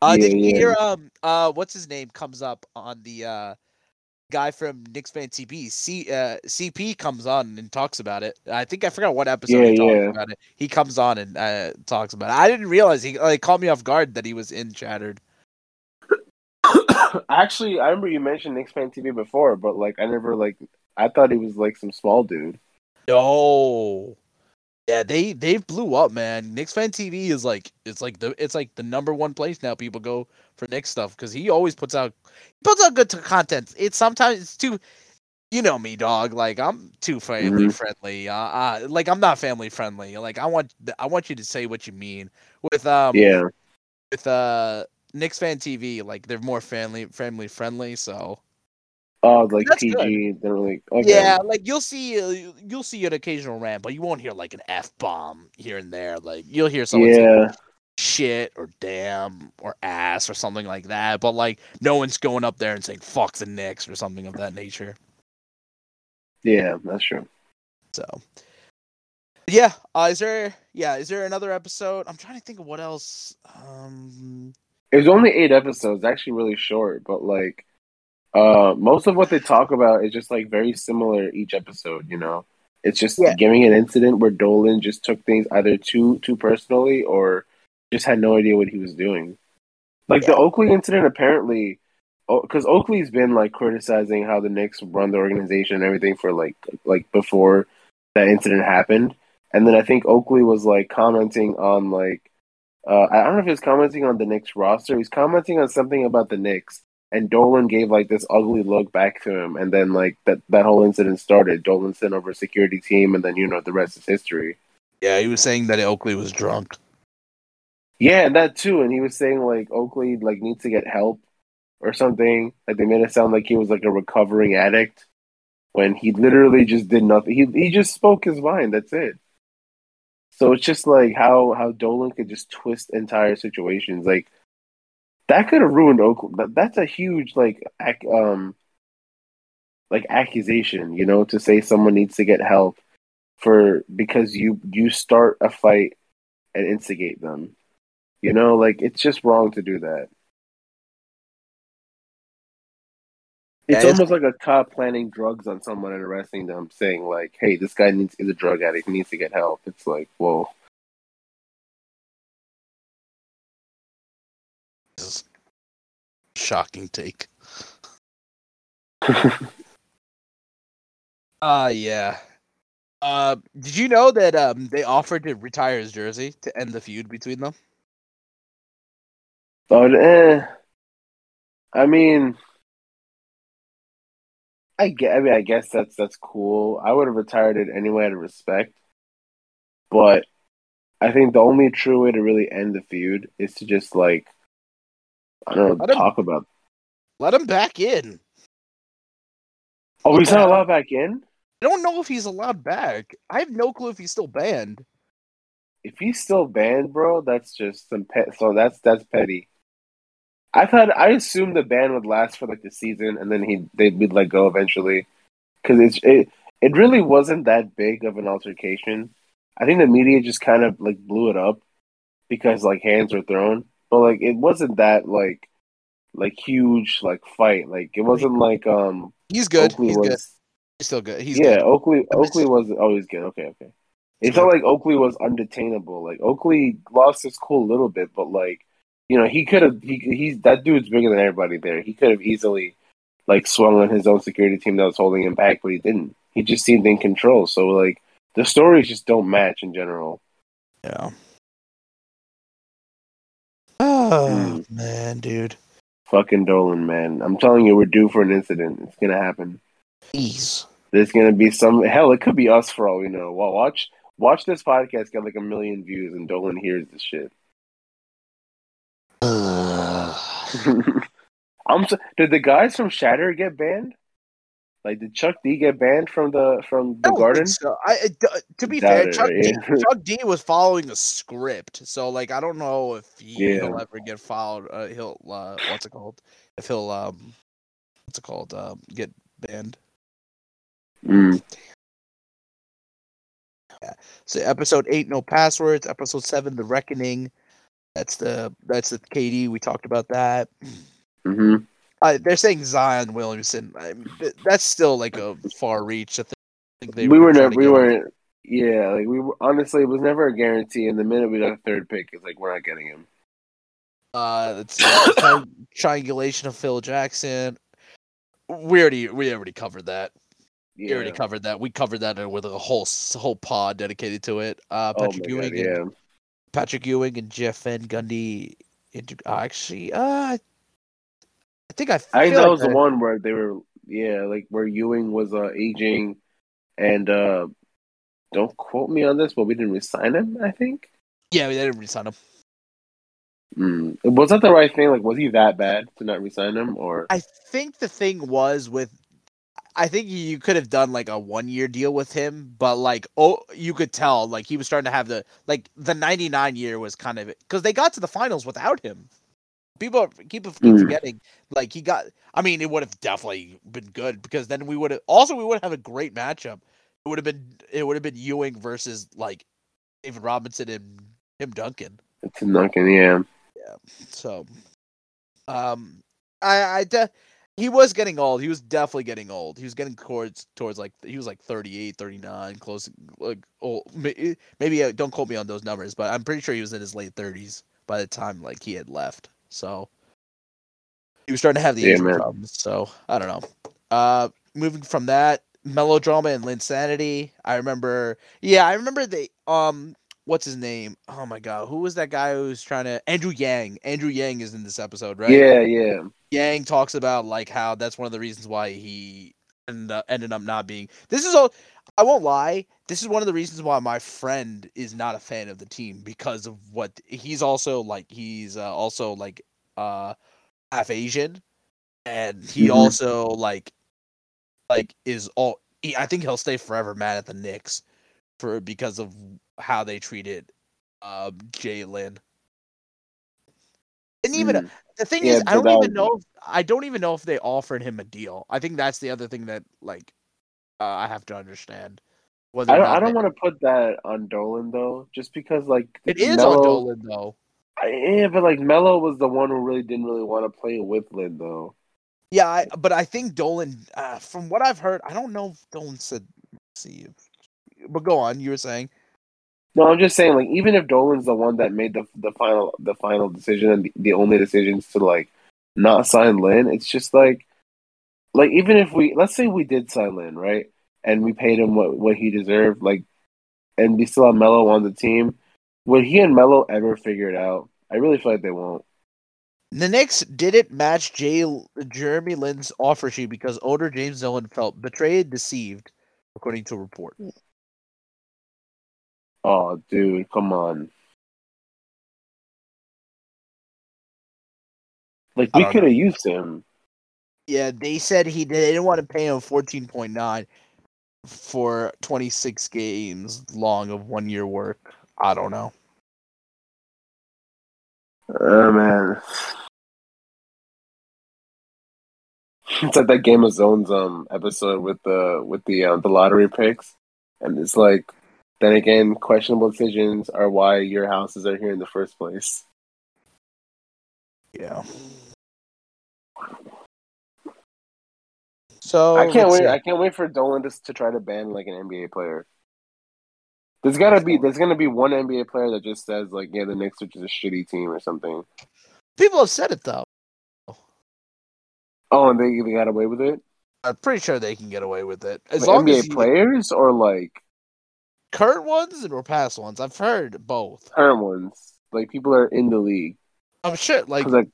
Uh, Yeah, did you yeah. hear um uh what's his name comes up on the uh guy from Knicks fan TV C uh CP comes on and talks about it. I think I forgot what episode Yeah, he talks yeah. about it. He comes on and uh talks about it. I didn't realize he like caught me off guard that he was in Shattered. Actually, I remember you mentioned Knicks fan TV before, but like I never like I thought he was like some small dude. No. Yeah, they they blew up, man. Knicks fan TV is like it's like the it's like the number one place now. People go for Knicks stuff because he always puts out he puts out good t- content. It's sometimes it's too, you know me, dog. Like I'm too family Mhm. friendly. Uh, uh, like I'm not family friendly. Like I want I want you to say what you mean with um Yeah, with uh Knicks fan TV. Like they're more family family friendly. So oh, like That's PG. They're like, okay. Yeah, like you'll see, uh, you'll see an occasional rant, but you won't hear like an f bomb here and there. Like you'll hear someone say yeah, shit or damn or ass or something like that, but like no one's going up there and saying fuck the Knicks or something of that nature. yeah. That's true. So, yeah, uh, is there? Yeah, is there another episode? I'm trying to think of what else. Um, It was only eight episodes, actually really short, but like uh most of what they talk about is just like very similar each episode, you know. It's just Yeah. giving an incident where Dolan just took things either too too personally or just had no idea what he was doing. Like the Oakley incident apparently because Oakley's been like criticizing how the Knicks run the organization and everything for like like before that incident happened. And then I think Oakley was like commenting on like uh, I don't know if he's commenting on the Knicks roster. He's commenting on something about the Knicks, and Dolan gave like this ugly look back to him, and then like that that whole incident started. Dolan sent over a security team, and then you know the rest is history. yeah, he was saying that Oakley was drunk. Yeah, and that too. And he was saying like Oakley like needs to get help or something. Like they made it sound like he was like a recovering addict when he literally just did nothing. He he just spoke his mind. That's it. So it's just like how how Dolan could just twist entire situations. Like that could have ruined Oakland. That, that's a huge like ac- um like accusation, you know, to say someone needs to get help for because you you start a fight and instigate them. You know, like it's just wrong to do that. It's Yeah, it's- almost like a cop planting drugs on someone and arresting them, saying like, "Hey, this guy needs is a drug addict. He needs to get help." It's like, whoa. Is shocking take. Uh yeah. Uh, did you know that um they offered to retire his jersey to end the feud between them? But eh, I mean, I get. I mean, I guess that's that's cool. I would have retired it anyway out of respect, but I think the only true way to really end the feud is to just like I don't know, Let him- talk about. Let him back in. Oh, he's not allowed back in. I don't know if he's allowed back. I have no clue if he's still banned. If he's still banned, bro, that's just some pet. So that's that's petty. I thought I assumed the ban would last for like the season, and then he they would let go eventually, because it's it it really wasn't that big of an altercation. I think the media just kind of like blew it up because like hands were thrown, but like it wasn't that like like huge like fight. Like it wasn't like um He's good. Oakley he's was good. He's still good. He's yeah good. Oakley Oakley was always good. Okay, okay. He's It's not like Oakley was undetainable. Like Oakley lost his cool a little bit, but like you know he could have he he's that dude's bigger than everybody there. He could have easily like swung on his own security team that was holding him back, but he didn't. He just seemed in control. So like the stories just don't match in general. Yeah. Oh Mm. man, dude. Fucking Dolan, man. I'm telling you, we're due for an incident. It's gonna happen. Please. There's gonna be some hell. It could be us for all we know. Well, watch watch this podcast get like a million views, and Dolan hears this shit. I'm so, did the guys from Shatter get banned? Like did Chuck D get banned from the from the I Garden? so. I, to be Doubt fair, it, Chuck, right? D, Chuck D was following a script, so like I don't know if he, Yeah. will ever get followed. Uh, he'll uh, what's it called? If he'll um, what's it called? Um, get banned. Mm. So episode eight, no passwords. Episode seven, the reckoning. That's the that's the KD. We talked about that. hmm Uh, they're saying Zion Williamson. I mean, th- that's still like a far reach. I think they We were never. We get him. weren't. Yeah, like we were, honestly, it was never a guarantee. And the minute we got a third pick, it's like we're not getting him. Uh, see. tri- triangulation of Phil Jackson. We already we already covered that. We already covered that. We covered that with a whole whole pod dedicated to it. Uh, Oh Patrick God, Ewing, yeah. and, Patrick Ewing, and Jeff Van Gundy. Inter- uh, actually, uh, I think I. I think that like was the one where they were, yeah, like where Ewing was uh, aging, and uh don't quote me on this, but we didn't resign him. I think. Yeah, we didn't resign him. Mm. Was that the right thing? Like, was he that bad to not resign him, or I think the thing was with I think you could have done like a one year deal with him, but like oh you could tell like he was starting to have the like the 99 year was kind of cuz they got to the finals without him. People keep keep Mm. forgetting like he got I mean it would have definitely been good because then we would have also we would have a great matchup. It would have been it would have been Ewing versus like David Robinson and Tim Duncan. Tim Duncan? Yeah, Yeah. So, um, I, I, de- he was getting old. He was definitely getting old. He was getting towards, towards like, he was like 38, 39, close, like, oh, maybe uh, don't quote me on those numbers, but I'm pretty sure he was in his late 30s by the time like he had left. So, he was starting to have the Yeah, injury man. problems. So, I don't know. Uh, moving from that melodrama and Linsanity, I remember, yeah, I remember the um, what's his name? Oh my god, who was that guy who was trying to Andrew Yang? Andrew Yang is in this episode, right? yeah, yeah. Yang talks about like how that's one of the reasons why he ended up, ended up not being. This is all. I won't lie. This is one of the reasons why my friend is not a fan of the team because of what he's also like. He's uh, also like uh half Asian, and he Mhm. also like like is all. He, I think he'll stay forever mad at the Knicks for because of how they treated um Jalen. And even Mm. the thing Yeah, is, I don't even know. If, I don't even know if they offered him a deal. I think that's the other thing that like uh, I have to understand. Whether I don't. I don't want to put that on Dolan though, just because like It is Melo, on Dolan though. I, yeah, but like Melo was the one who really didn't really want to play with Lin though. Yeah, I, but I think Dolan. Uh, from what I've heard, I don't know if Dolan said. see, if, but go on. You were saying. No, I'm just saying, like, even if Dolan's the one that made the the final the final decision and the, the only decisions to like not sign Lin, it's just like, like even if we let's say we did sign Lin, right, and we paid him what what he deserved, like, and we still have Melo on the team, would he and Melo ever figure it out? I really feel like they won't. The Knicks didn't match Jay, Jeremy Lin's offer sheet because owner James Dolan felt betrayed, deceived, according to a report. Oh, dude, come on. Like we could have used him. Yeah, they said he did, they didn't want to pay him fourteen point nine for twenty six games long of one year work. I don't know. Oh man. It's like that Game of Zones um episode with the with the um, the lottery picks, and it's like, then again, questionable decisions are why your houses are here in the first place. Yeah. So I can't wait. see. I can't wait for Dolan to to try to ban like an NBA player. There's gotta be there's gonna be one NBA player that just says like, yeah, the Knicks are just a shitty team or something. People have said it though. Oh, and they they got away with it. I'm pretty sure they can get away with it as Like, long NBA as players or like current ones or past ones. I've heard both. current ones, like people are in the league. I'm sure, like like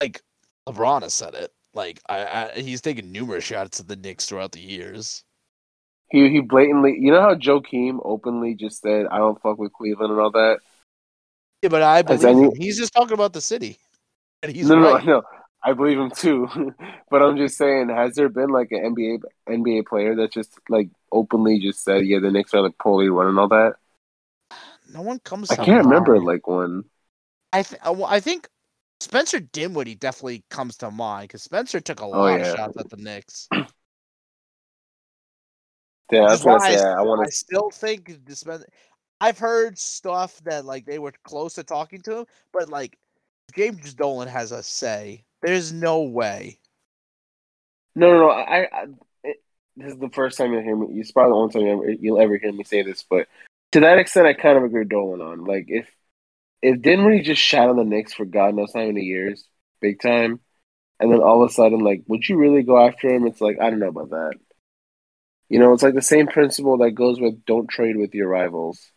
like LeBron has said it. Like I, I he's taken numerous shots at the Knicks throughout the years. he he blatantly, you know how Joakim openly just said, "I don't fuck with Cleveland" and all that. Yeah, but I believe any-. He's just talking about the city, and he's no, right. no, no. I believe him too, but I'm just saying, has there been like an NBA NBA player that just like openly just said, "Yeah, the Knicks are like poorly run" and all that? No one comes. I can't remember like one. I th- I think Spencer Dinwiddie definitely comes to mind because Spencer took a Oh, lot yeah. of shots at the Knicks. Yeah, that's what I say. I I want I still think the Spen- I've heard stuff that like they were close to talking to him, but like James Dolan has a say. There's no way. No, no, no. I, I it, this is the first time you'll hear me. It's probably the only time you'll ever, you'll ever hear me say this, but to that extent, I kind of agree with Dolan on. Like, if if Dinwiddie just shot on the Knicks for God knows how many years, big time, and then all of a sudden, like, would you really go after him? It's like I don't know about that. You know, it's like the same principle that goes with don't trade with your rivals.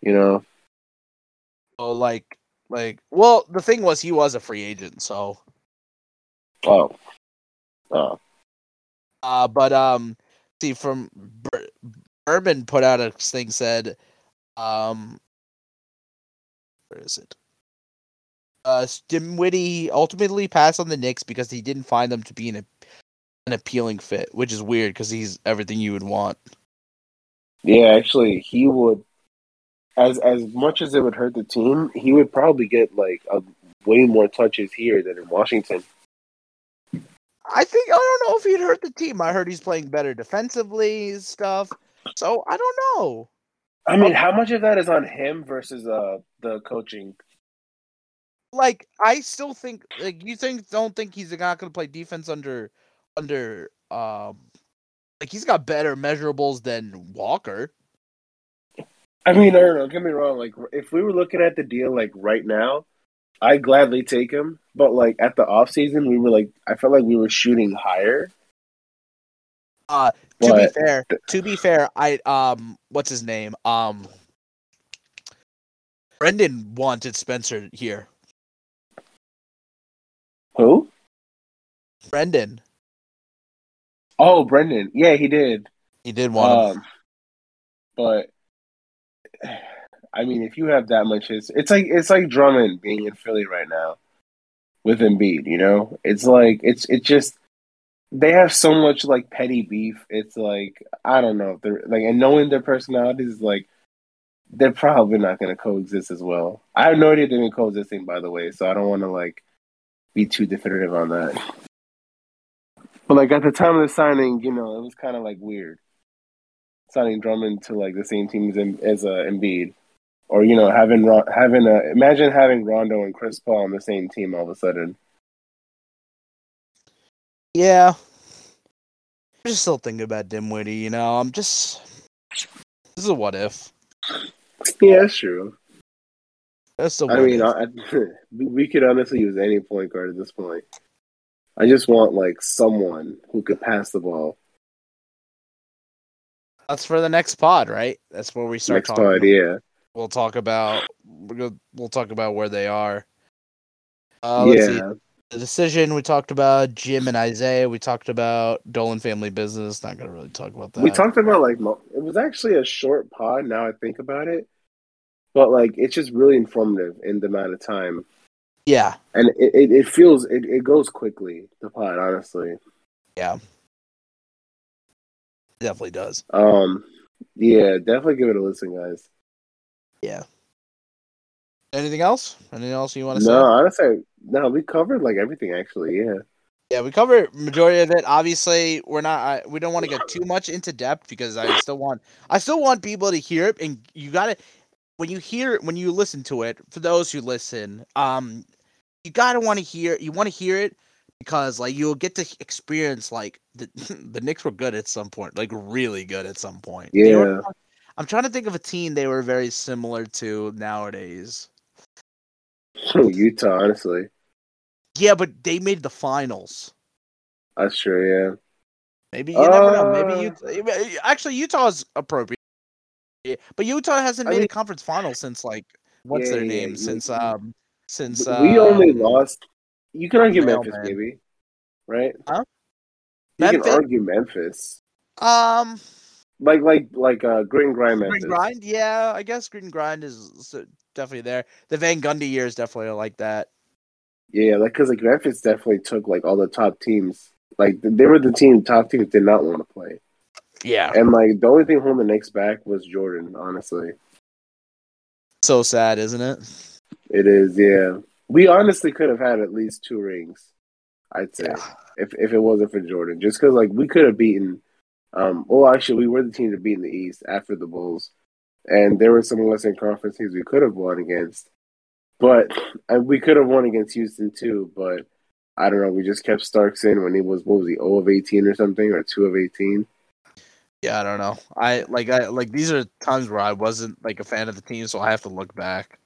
You know, Oh, like like well, the thing was he was a free agent, so oh, oh, uh but um see from Bur- Urban put out a thing said um where is it? Uh Dinwiddie ultimately passed on the Knicks because he didn't find them to be an an appealing fit, which is weird because he's everything you would want. yeah. Actually, he would. As as much as it would hurt the team, he would probably get like a way more touches here than in Washington. I think I don't know if he'd hurt the team. I heard he's playing better defensively stuff. So I don't know. I mean, how much of that is on him versus uh the coaching? Like I still think like you think don't think he's not gonna play defense under under um like he's got better measurables than Walker. I mean, no, don't get me wrong. Like, if we were looking at the deal like right now, I'd gladly take him. But like at the off season, we were like, I felt like we were shooting higher. Uh to be fair, to be fair, I um what's his name? Um Brendan wanted Spencer here. Who? Brendan. Oh, Brendan. Yeah, he did. He did want him. Um, but I mean, if you have that much, it's, it's like it's like Drummond being in Philly right now with Embiid. You know, it's like it's it's just they have so much like petty beef. It's like I don't know. They're like and knowing their personalities, like they're probably not going to coexist as well. I have no idea they're coexisting, by the way. So I don't want to like be too definitive on that. But like at the time of the signing, you know, it was kind of like weird signing Drummond to like the same team as as uh, Embiid, or you know having having a imagine having Rondo and Chris Paul on the same team all of a sudden. Yeah. I'm just still thinking about Dinwiddie, you know. I'm just this is a what if. Yeah, that's true. That's the. what mean. I, we we could honestly use any point guard at this point. I just want like someone who could pass the ball. That's for the next pod, right? That's where we start Next talking. pod, about- yeah. we'll talk about we'll talk about where they are. Uh, let's see. The decision we talked about Jim and Isiah. We talked about Dolan family business. Not gonna really talk about that. we talked about like it was actually a short pod. Now I think about it, but like it's just really informative in the amount of time, Yeah, and it, it, it feels it, it goes quickly. The pod, honestly. yeah, definitely does. Um, yeah, definitely give it a listen, guys. Yeah. Anything else? Anything else you want to say? No, say? honestly, no, we covered like everything actually. Yeah, Yeah, we covered majority of it. Obviously, we're not. I, we don't want to get too much into depth because I still want. I still want people to hear it, and you got to when you hear it, when you listen to it. For those who listen, um, you gotta want to hear. You want to hear it because like you'll get to experience like the the Knicks were good at some point, like really good at some point. They were- Yeah. I'm trying to think of a team they were very similar to nowadays. So, Utah, honestly, Yeah, but they made the finals. that's true. Yeah. Maybe you never know. Uh, Maybe Utah. Actually, Utah's appropriate. But Utah hasn't I made mean- a conference final since like what's Yeah, their name? yeah, Since um since we only um, lost. You can argue. Memphis, maybe, right? Huh? You Memphis? can argue Memphis, um like like like uh, Grit and Grind Memphis. Green Grind. Yeah, I guess Green Grind is definitely there. The Van Gundy years definitely like that. Yeah, like because like Memphis definitely took like all the top teams. Like they were the team top teams did not want to play, Yeah, and like the only thing holding the Knicks back was Jordan. Honestly, so sad, isn't it? it is. Yeah, we honestly could have had at least two rings. I'd say Yeah. if if it wasn't for Jordan, just because like we could have beaten. Um, well, actually, we were the team to beat in the East after the Bulls, and there were some Western Conference teams we could have won against, but and we could have won against Houston too. But I don't know. We just kept Starks in when he was what was he 0 of 18 or something or 2 of 18. Yeah, I don't know. I like I like these are times where I wasn't like a fan of the team, so I have to look back.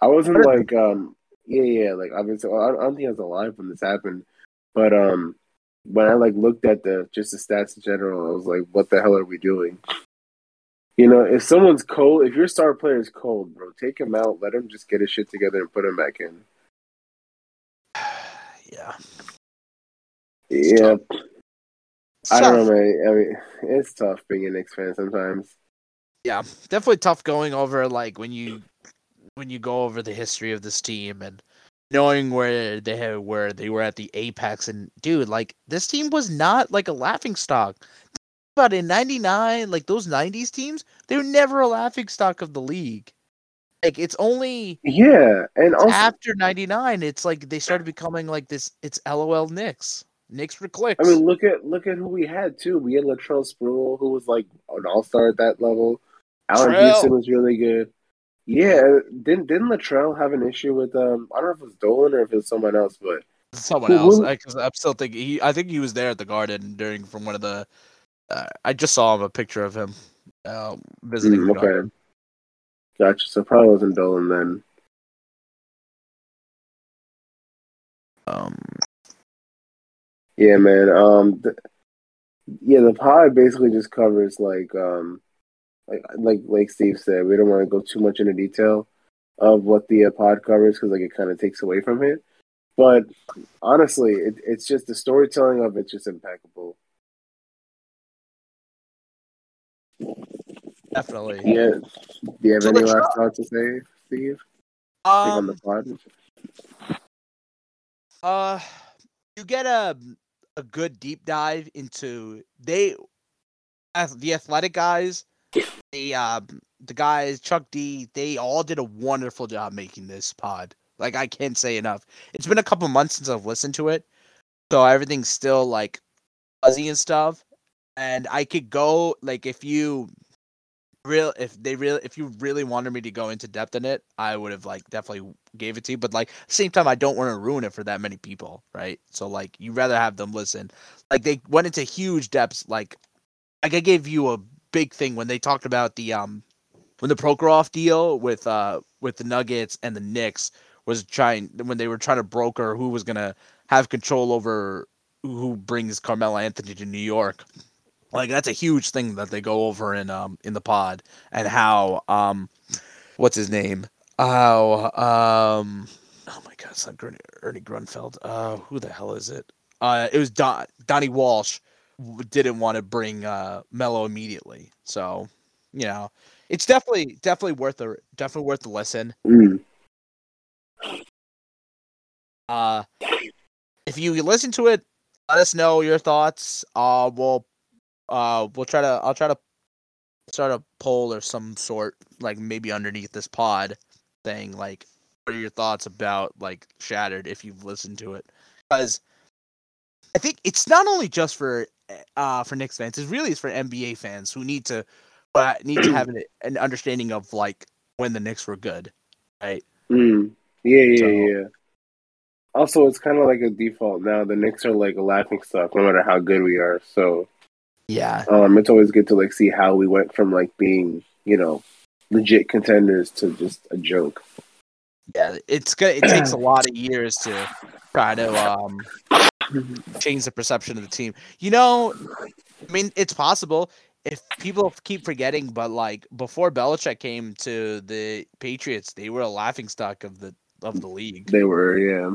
I wasn't like um yeah yeah like I've been so I don't I don't think I was alive when this happened, but um when I like looked at the just the stats in general, I was like, what the hell are we doing? You know, if someone's cold, if your star player is cold, bro, take him out, let him just get his shit together and put him back in. yeah. Yeah, I don't know, man. I mean, it's tough being a Knicks fan sometimes. yeah, definitely tough going over like when you when you go over the history of this team and knowing where they had where they were at the apex and dude, like this team was not like a laughing stock. But in '99, like those '90s teams, they were never a laughing stock of the league. Like it's only Yeah, and also after '99, it's like they started becoming like this. It's LOL Knicks. Knicks for clicks. I mean, look at look at who we had too. We had Latrell Sprewell, who was like an all star at that level. Allen Trell. Houston was really good. Yeah, didn't didn't Latrell have an issue with um? I don't know if it was Dolan or if it was someone else, but someone Who- else. who- I, cause I'm still thinking. He, I think he was there at the Garden during from one of the. Uh, I just saw him a picture of him uh, visiting Mm, okay. Gotcha. So probably wasn't Dolan then. Um, Yeah, man. Um, th- yeah, the pod basically just covers like um, like like like Steve said, we don't want to go too much into detail of what the uh, pod covers because like it kind of takes away from it. But honestly, it, it's just the storytelling of it's just impeccable. Definitely. Yeah. Do you have So any the last thoughts to say, Steve? Take on the Um, pod. uh, you get a a good deep dive into they, the athletic guys, the um the guys Chuck D, they all did a wonderful job making this pod. Like I can't say enough. It's been a couple months since I've listened to it, so everything's still like fuzzy and stuff. And I could go like if you real if they really if you really wanted me to go into depth in it, I would have like definitely gave it to you. But like same time, I don't want to ruin it for that many people, right? So like you rather have them listen. Like they went into huge depths. Like like I gave you a big thing when they talked about the um when the Prokhorov deal with uh with the Nuggets and the Knicks was trying when they were trying to broker who was gonna have control over who brings Carmelo Anthony to New York. Like that's a huge thing that they go over in um in the pod and how um what's his name? How um oh my god, it's not Gr- Ernie Grunfeld. Uh who the hell is it? Uh it was Don Donnie Walsh didn't want to bring uh Melo immediately. So, you know, it's definitely definitely worth a definitely worth the listen. Mm. Uh, if you listen to it, let us know your thoughts. Uh, we'll uh we'll try to I'll try to start a poll or some sort, like maybe underneath this pod thing, like what are your thoughts about like Shattered if you've listened to it? Because I think it's not only just for uh for Knicks fans, it's really is for NBA fans who need to uh, need to have an, an understanding of like when the Knicks were good, right? Mm. Yeah, yeah, So- yeah. Also, it's kind of like a default now. The Knicks are like a laughing stock, no matter how good we are. So, Yeah, um, it's always good to like see how we went from like being, you know, legit contenders to just a joke. yeah. It's gonna it takes a lot of years to try to um change the perception of the team. You know, I mean, it's possible if people keep forgetting, but like before Belichick came to the Patriots, they were a laughing stock of the of the league. They were, yeah.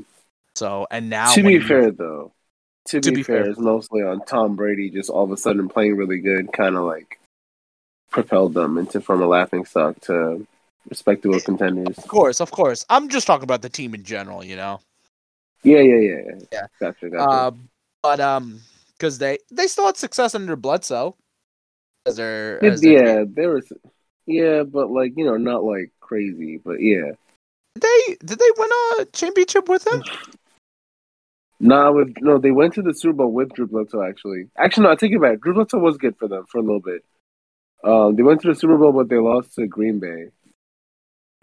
So and now, to be you- fair, though, to, To be, be fair, fair. it's mostly on Tom Brady. Just all of a sudden playing really good, kind of like propelled them into from a laughing stock to respectable contenders. of course, of course, I'm just talking about the team in general. You know, Yeah, yeah, yeah, yeah. Yeah. Gotcha, gotcha. uh, but um, because they they still had success under Bledsoe as their It- as their yeah, there was. Yeah, but like you know, not like crazy, but yeah. Did they did they win a championship with him? Nah, with no, they went to the Super Bowl with Drew Bledsoe. Actually, actually, no, I take it back. Drew Bledsoe was good for them for a little bit. Um, they went to the Super Bowl, but they lost to Green Bay.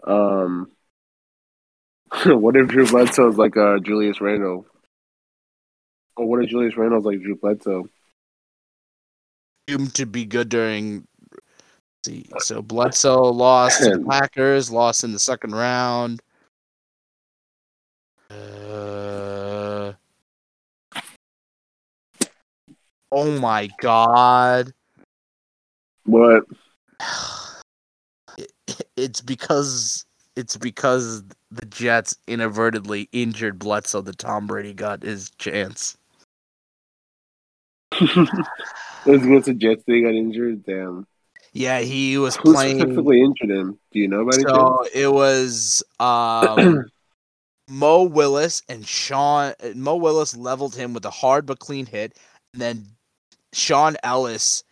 Um, what if Drew Bledsoe's like uh, Julius Randle? Or what if Julius Randle's like Drew Bledsoe? Doomed to be good during. let's See, so Bledsoe lost to the Packers, lost in the second round. Oh my god! What? It's because it's because the Jets inadvertently injured Bledsoe that Tom Brady got his chance. It was against the Jets. They got injured. Damn. Yeah, he was Who playing. specifically injured him? Do you know about chance? So it was um, Mo Lewis and Sean. Mo Lewis leveled him with a hard but clean hit, and then Shaun Ellis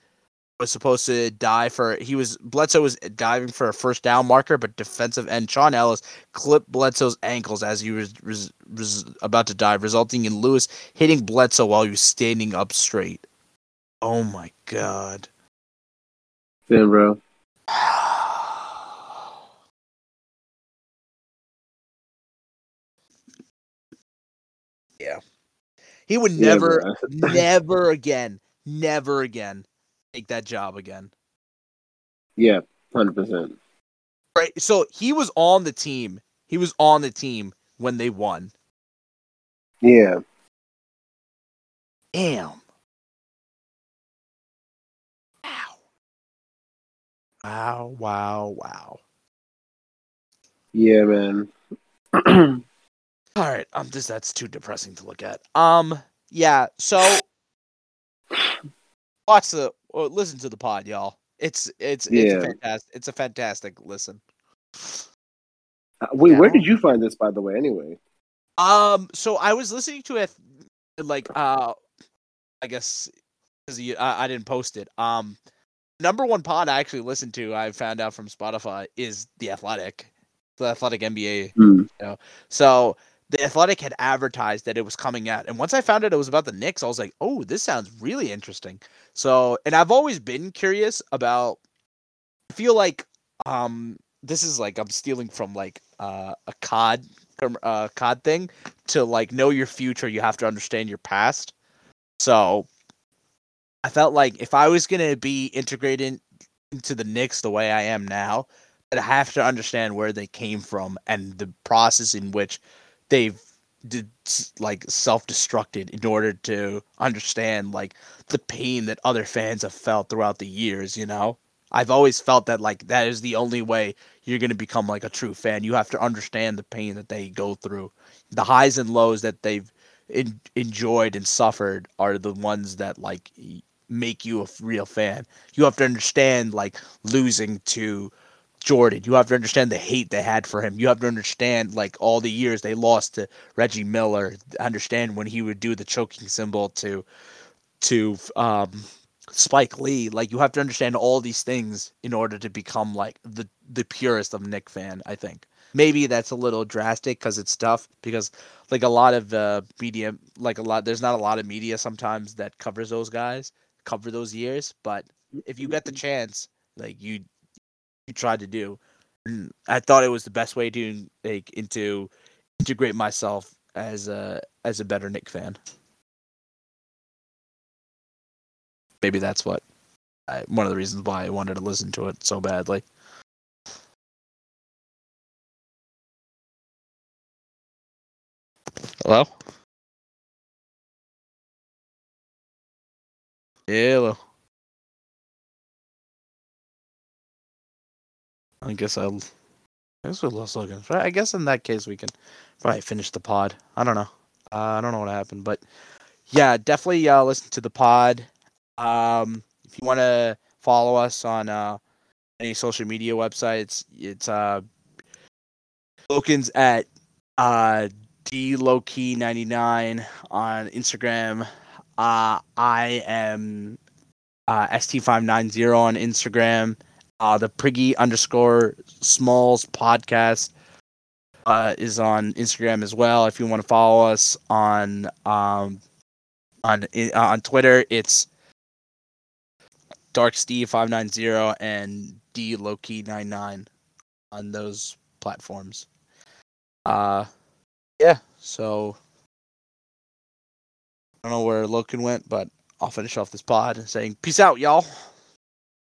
was supposed to die for. He was Bledsoe was diving for a first down marker, but defensive end Shaun Ellis clipped Bledsoe's ankles as he was, was, was about to dive, resulting in Lewis hitting Bledsoe while he was standing up straight. Oh my god. Damn, bro. yeah. He would never, bro. never again, never again take that job again. Yeah, hundred percent. Right. So he was on the team. He was on the team when they won. Yeah. Damn. Wow. Wow, wow, wow. Yeah, man. All right, um just that's too depressing to look at. Um yeah, so watch the or listen to the pod, y'all. It's it's it's Yeah. a fantastic it's a fantastic listen. Uh, Wait, where did you find this, by the way? Anyway. Um, so I was listening to it, like, uh, I guess because I, I didn't post it. Um, number one pod I actually listened to, I found out from Spotify, is the Athletic, the Athletic NBA. Hmm. So the Athletic had advertised that it was coming out, and once I found out it was about the Knicks, I was like, oh, this sounds really interesting. So, and I've always been curious about. I feel like, um, this is like I'm stealing from like uh, a COD, uh, COD thing to like know your future. You have to understand your past. So, I felt like if I was gonna be integrated into the Knicks the way I am now, that I have to understand where they came from and the process in which they've did like self-destructed in order to understand like the pain that other fans have felt throughout the years you know? I've always felt that like that is the only way you're going to become like a true fan. You have to understand the pain that they go through. The highs and lows that they've in, enjoyed and suffered are the ones that like make you a real fan. You have to understand like losing to Jordan. You have to understand the hate they had for him. You have to understand like all the years they lost to Reggie Miller. Understand when he would do the choking symbol to to um, Spike Lee. Like you have to understand all these things in order to become like the the purest of Knick fan. I think maybe that's a little drastic because it's tough because like a lot of uh, media, like a lot, there's not a lot of media sometimes that covers those guys, cover those years. But if you get the chance, like you you tried to do. And I thought it was the best way to like into integrate myself as a as a better Knick fan. Maybe that's what I, one of the reasons why I wanted to listen to it so badly. Hello? Hello. I guess I'll. I guess we lost Lokin. I guess in that case we can probably finish the pod. I don't know. Uh, I don't know what happened, but yeah, definitely uh, listen to the pod. Um, if you want to follow us on uh, any social media websites, it's uh, Lokin's at uh, dlowkey99 on Instagram. Uh, I am uh, st590 on Instagram. Uh, the Priggy underscore Smalls podcast uh, is on Instagram as well. If you want to follow us on um, on uh, on Twitter, it's Dark Steve five nine zero and D Loki nine nine on those platforms. Uh, yeah. So I don't know where Lokin went, but I'll finish off this pod saying peace out, y'all.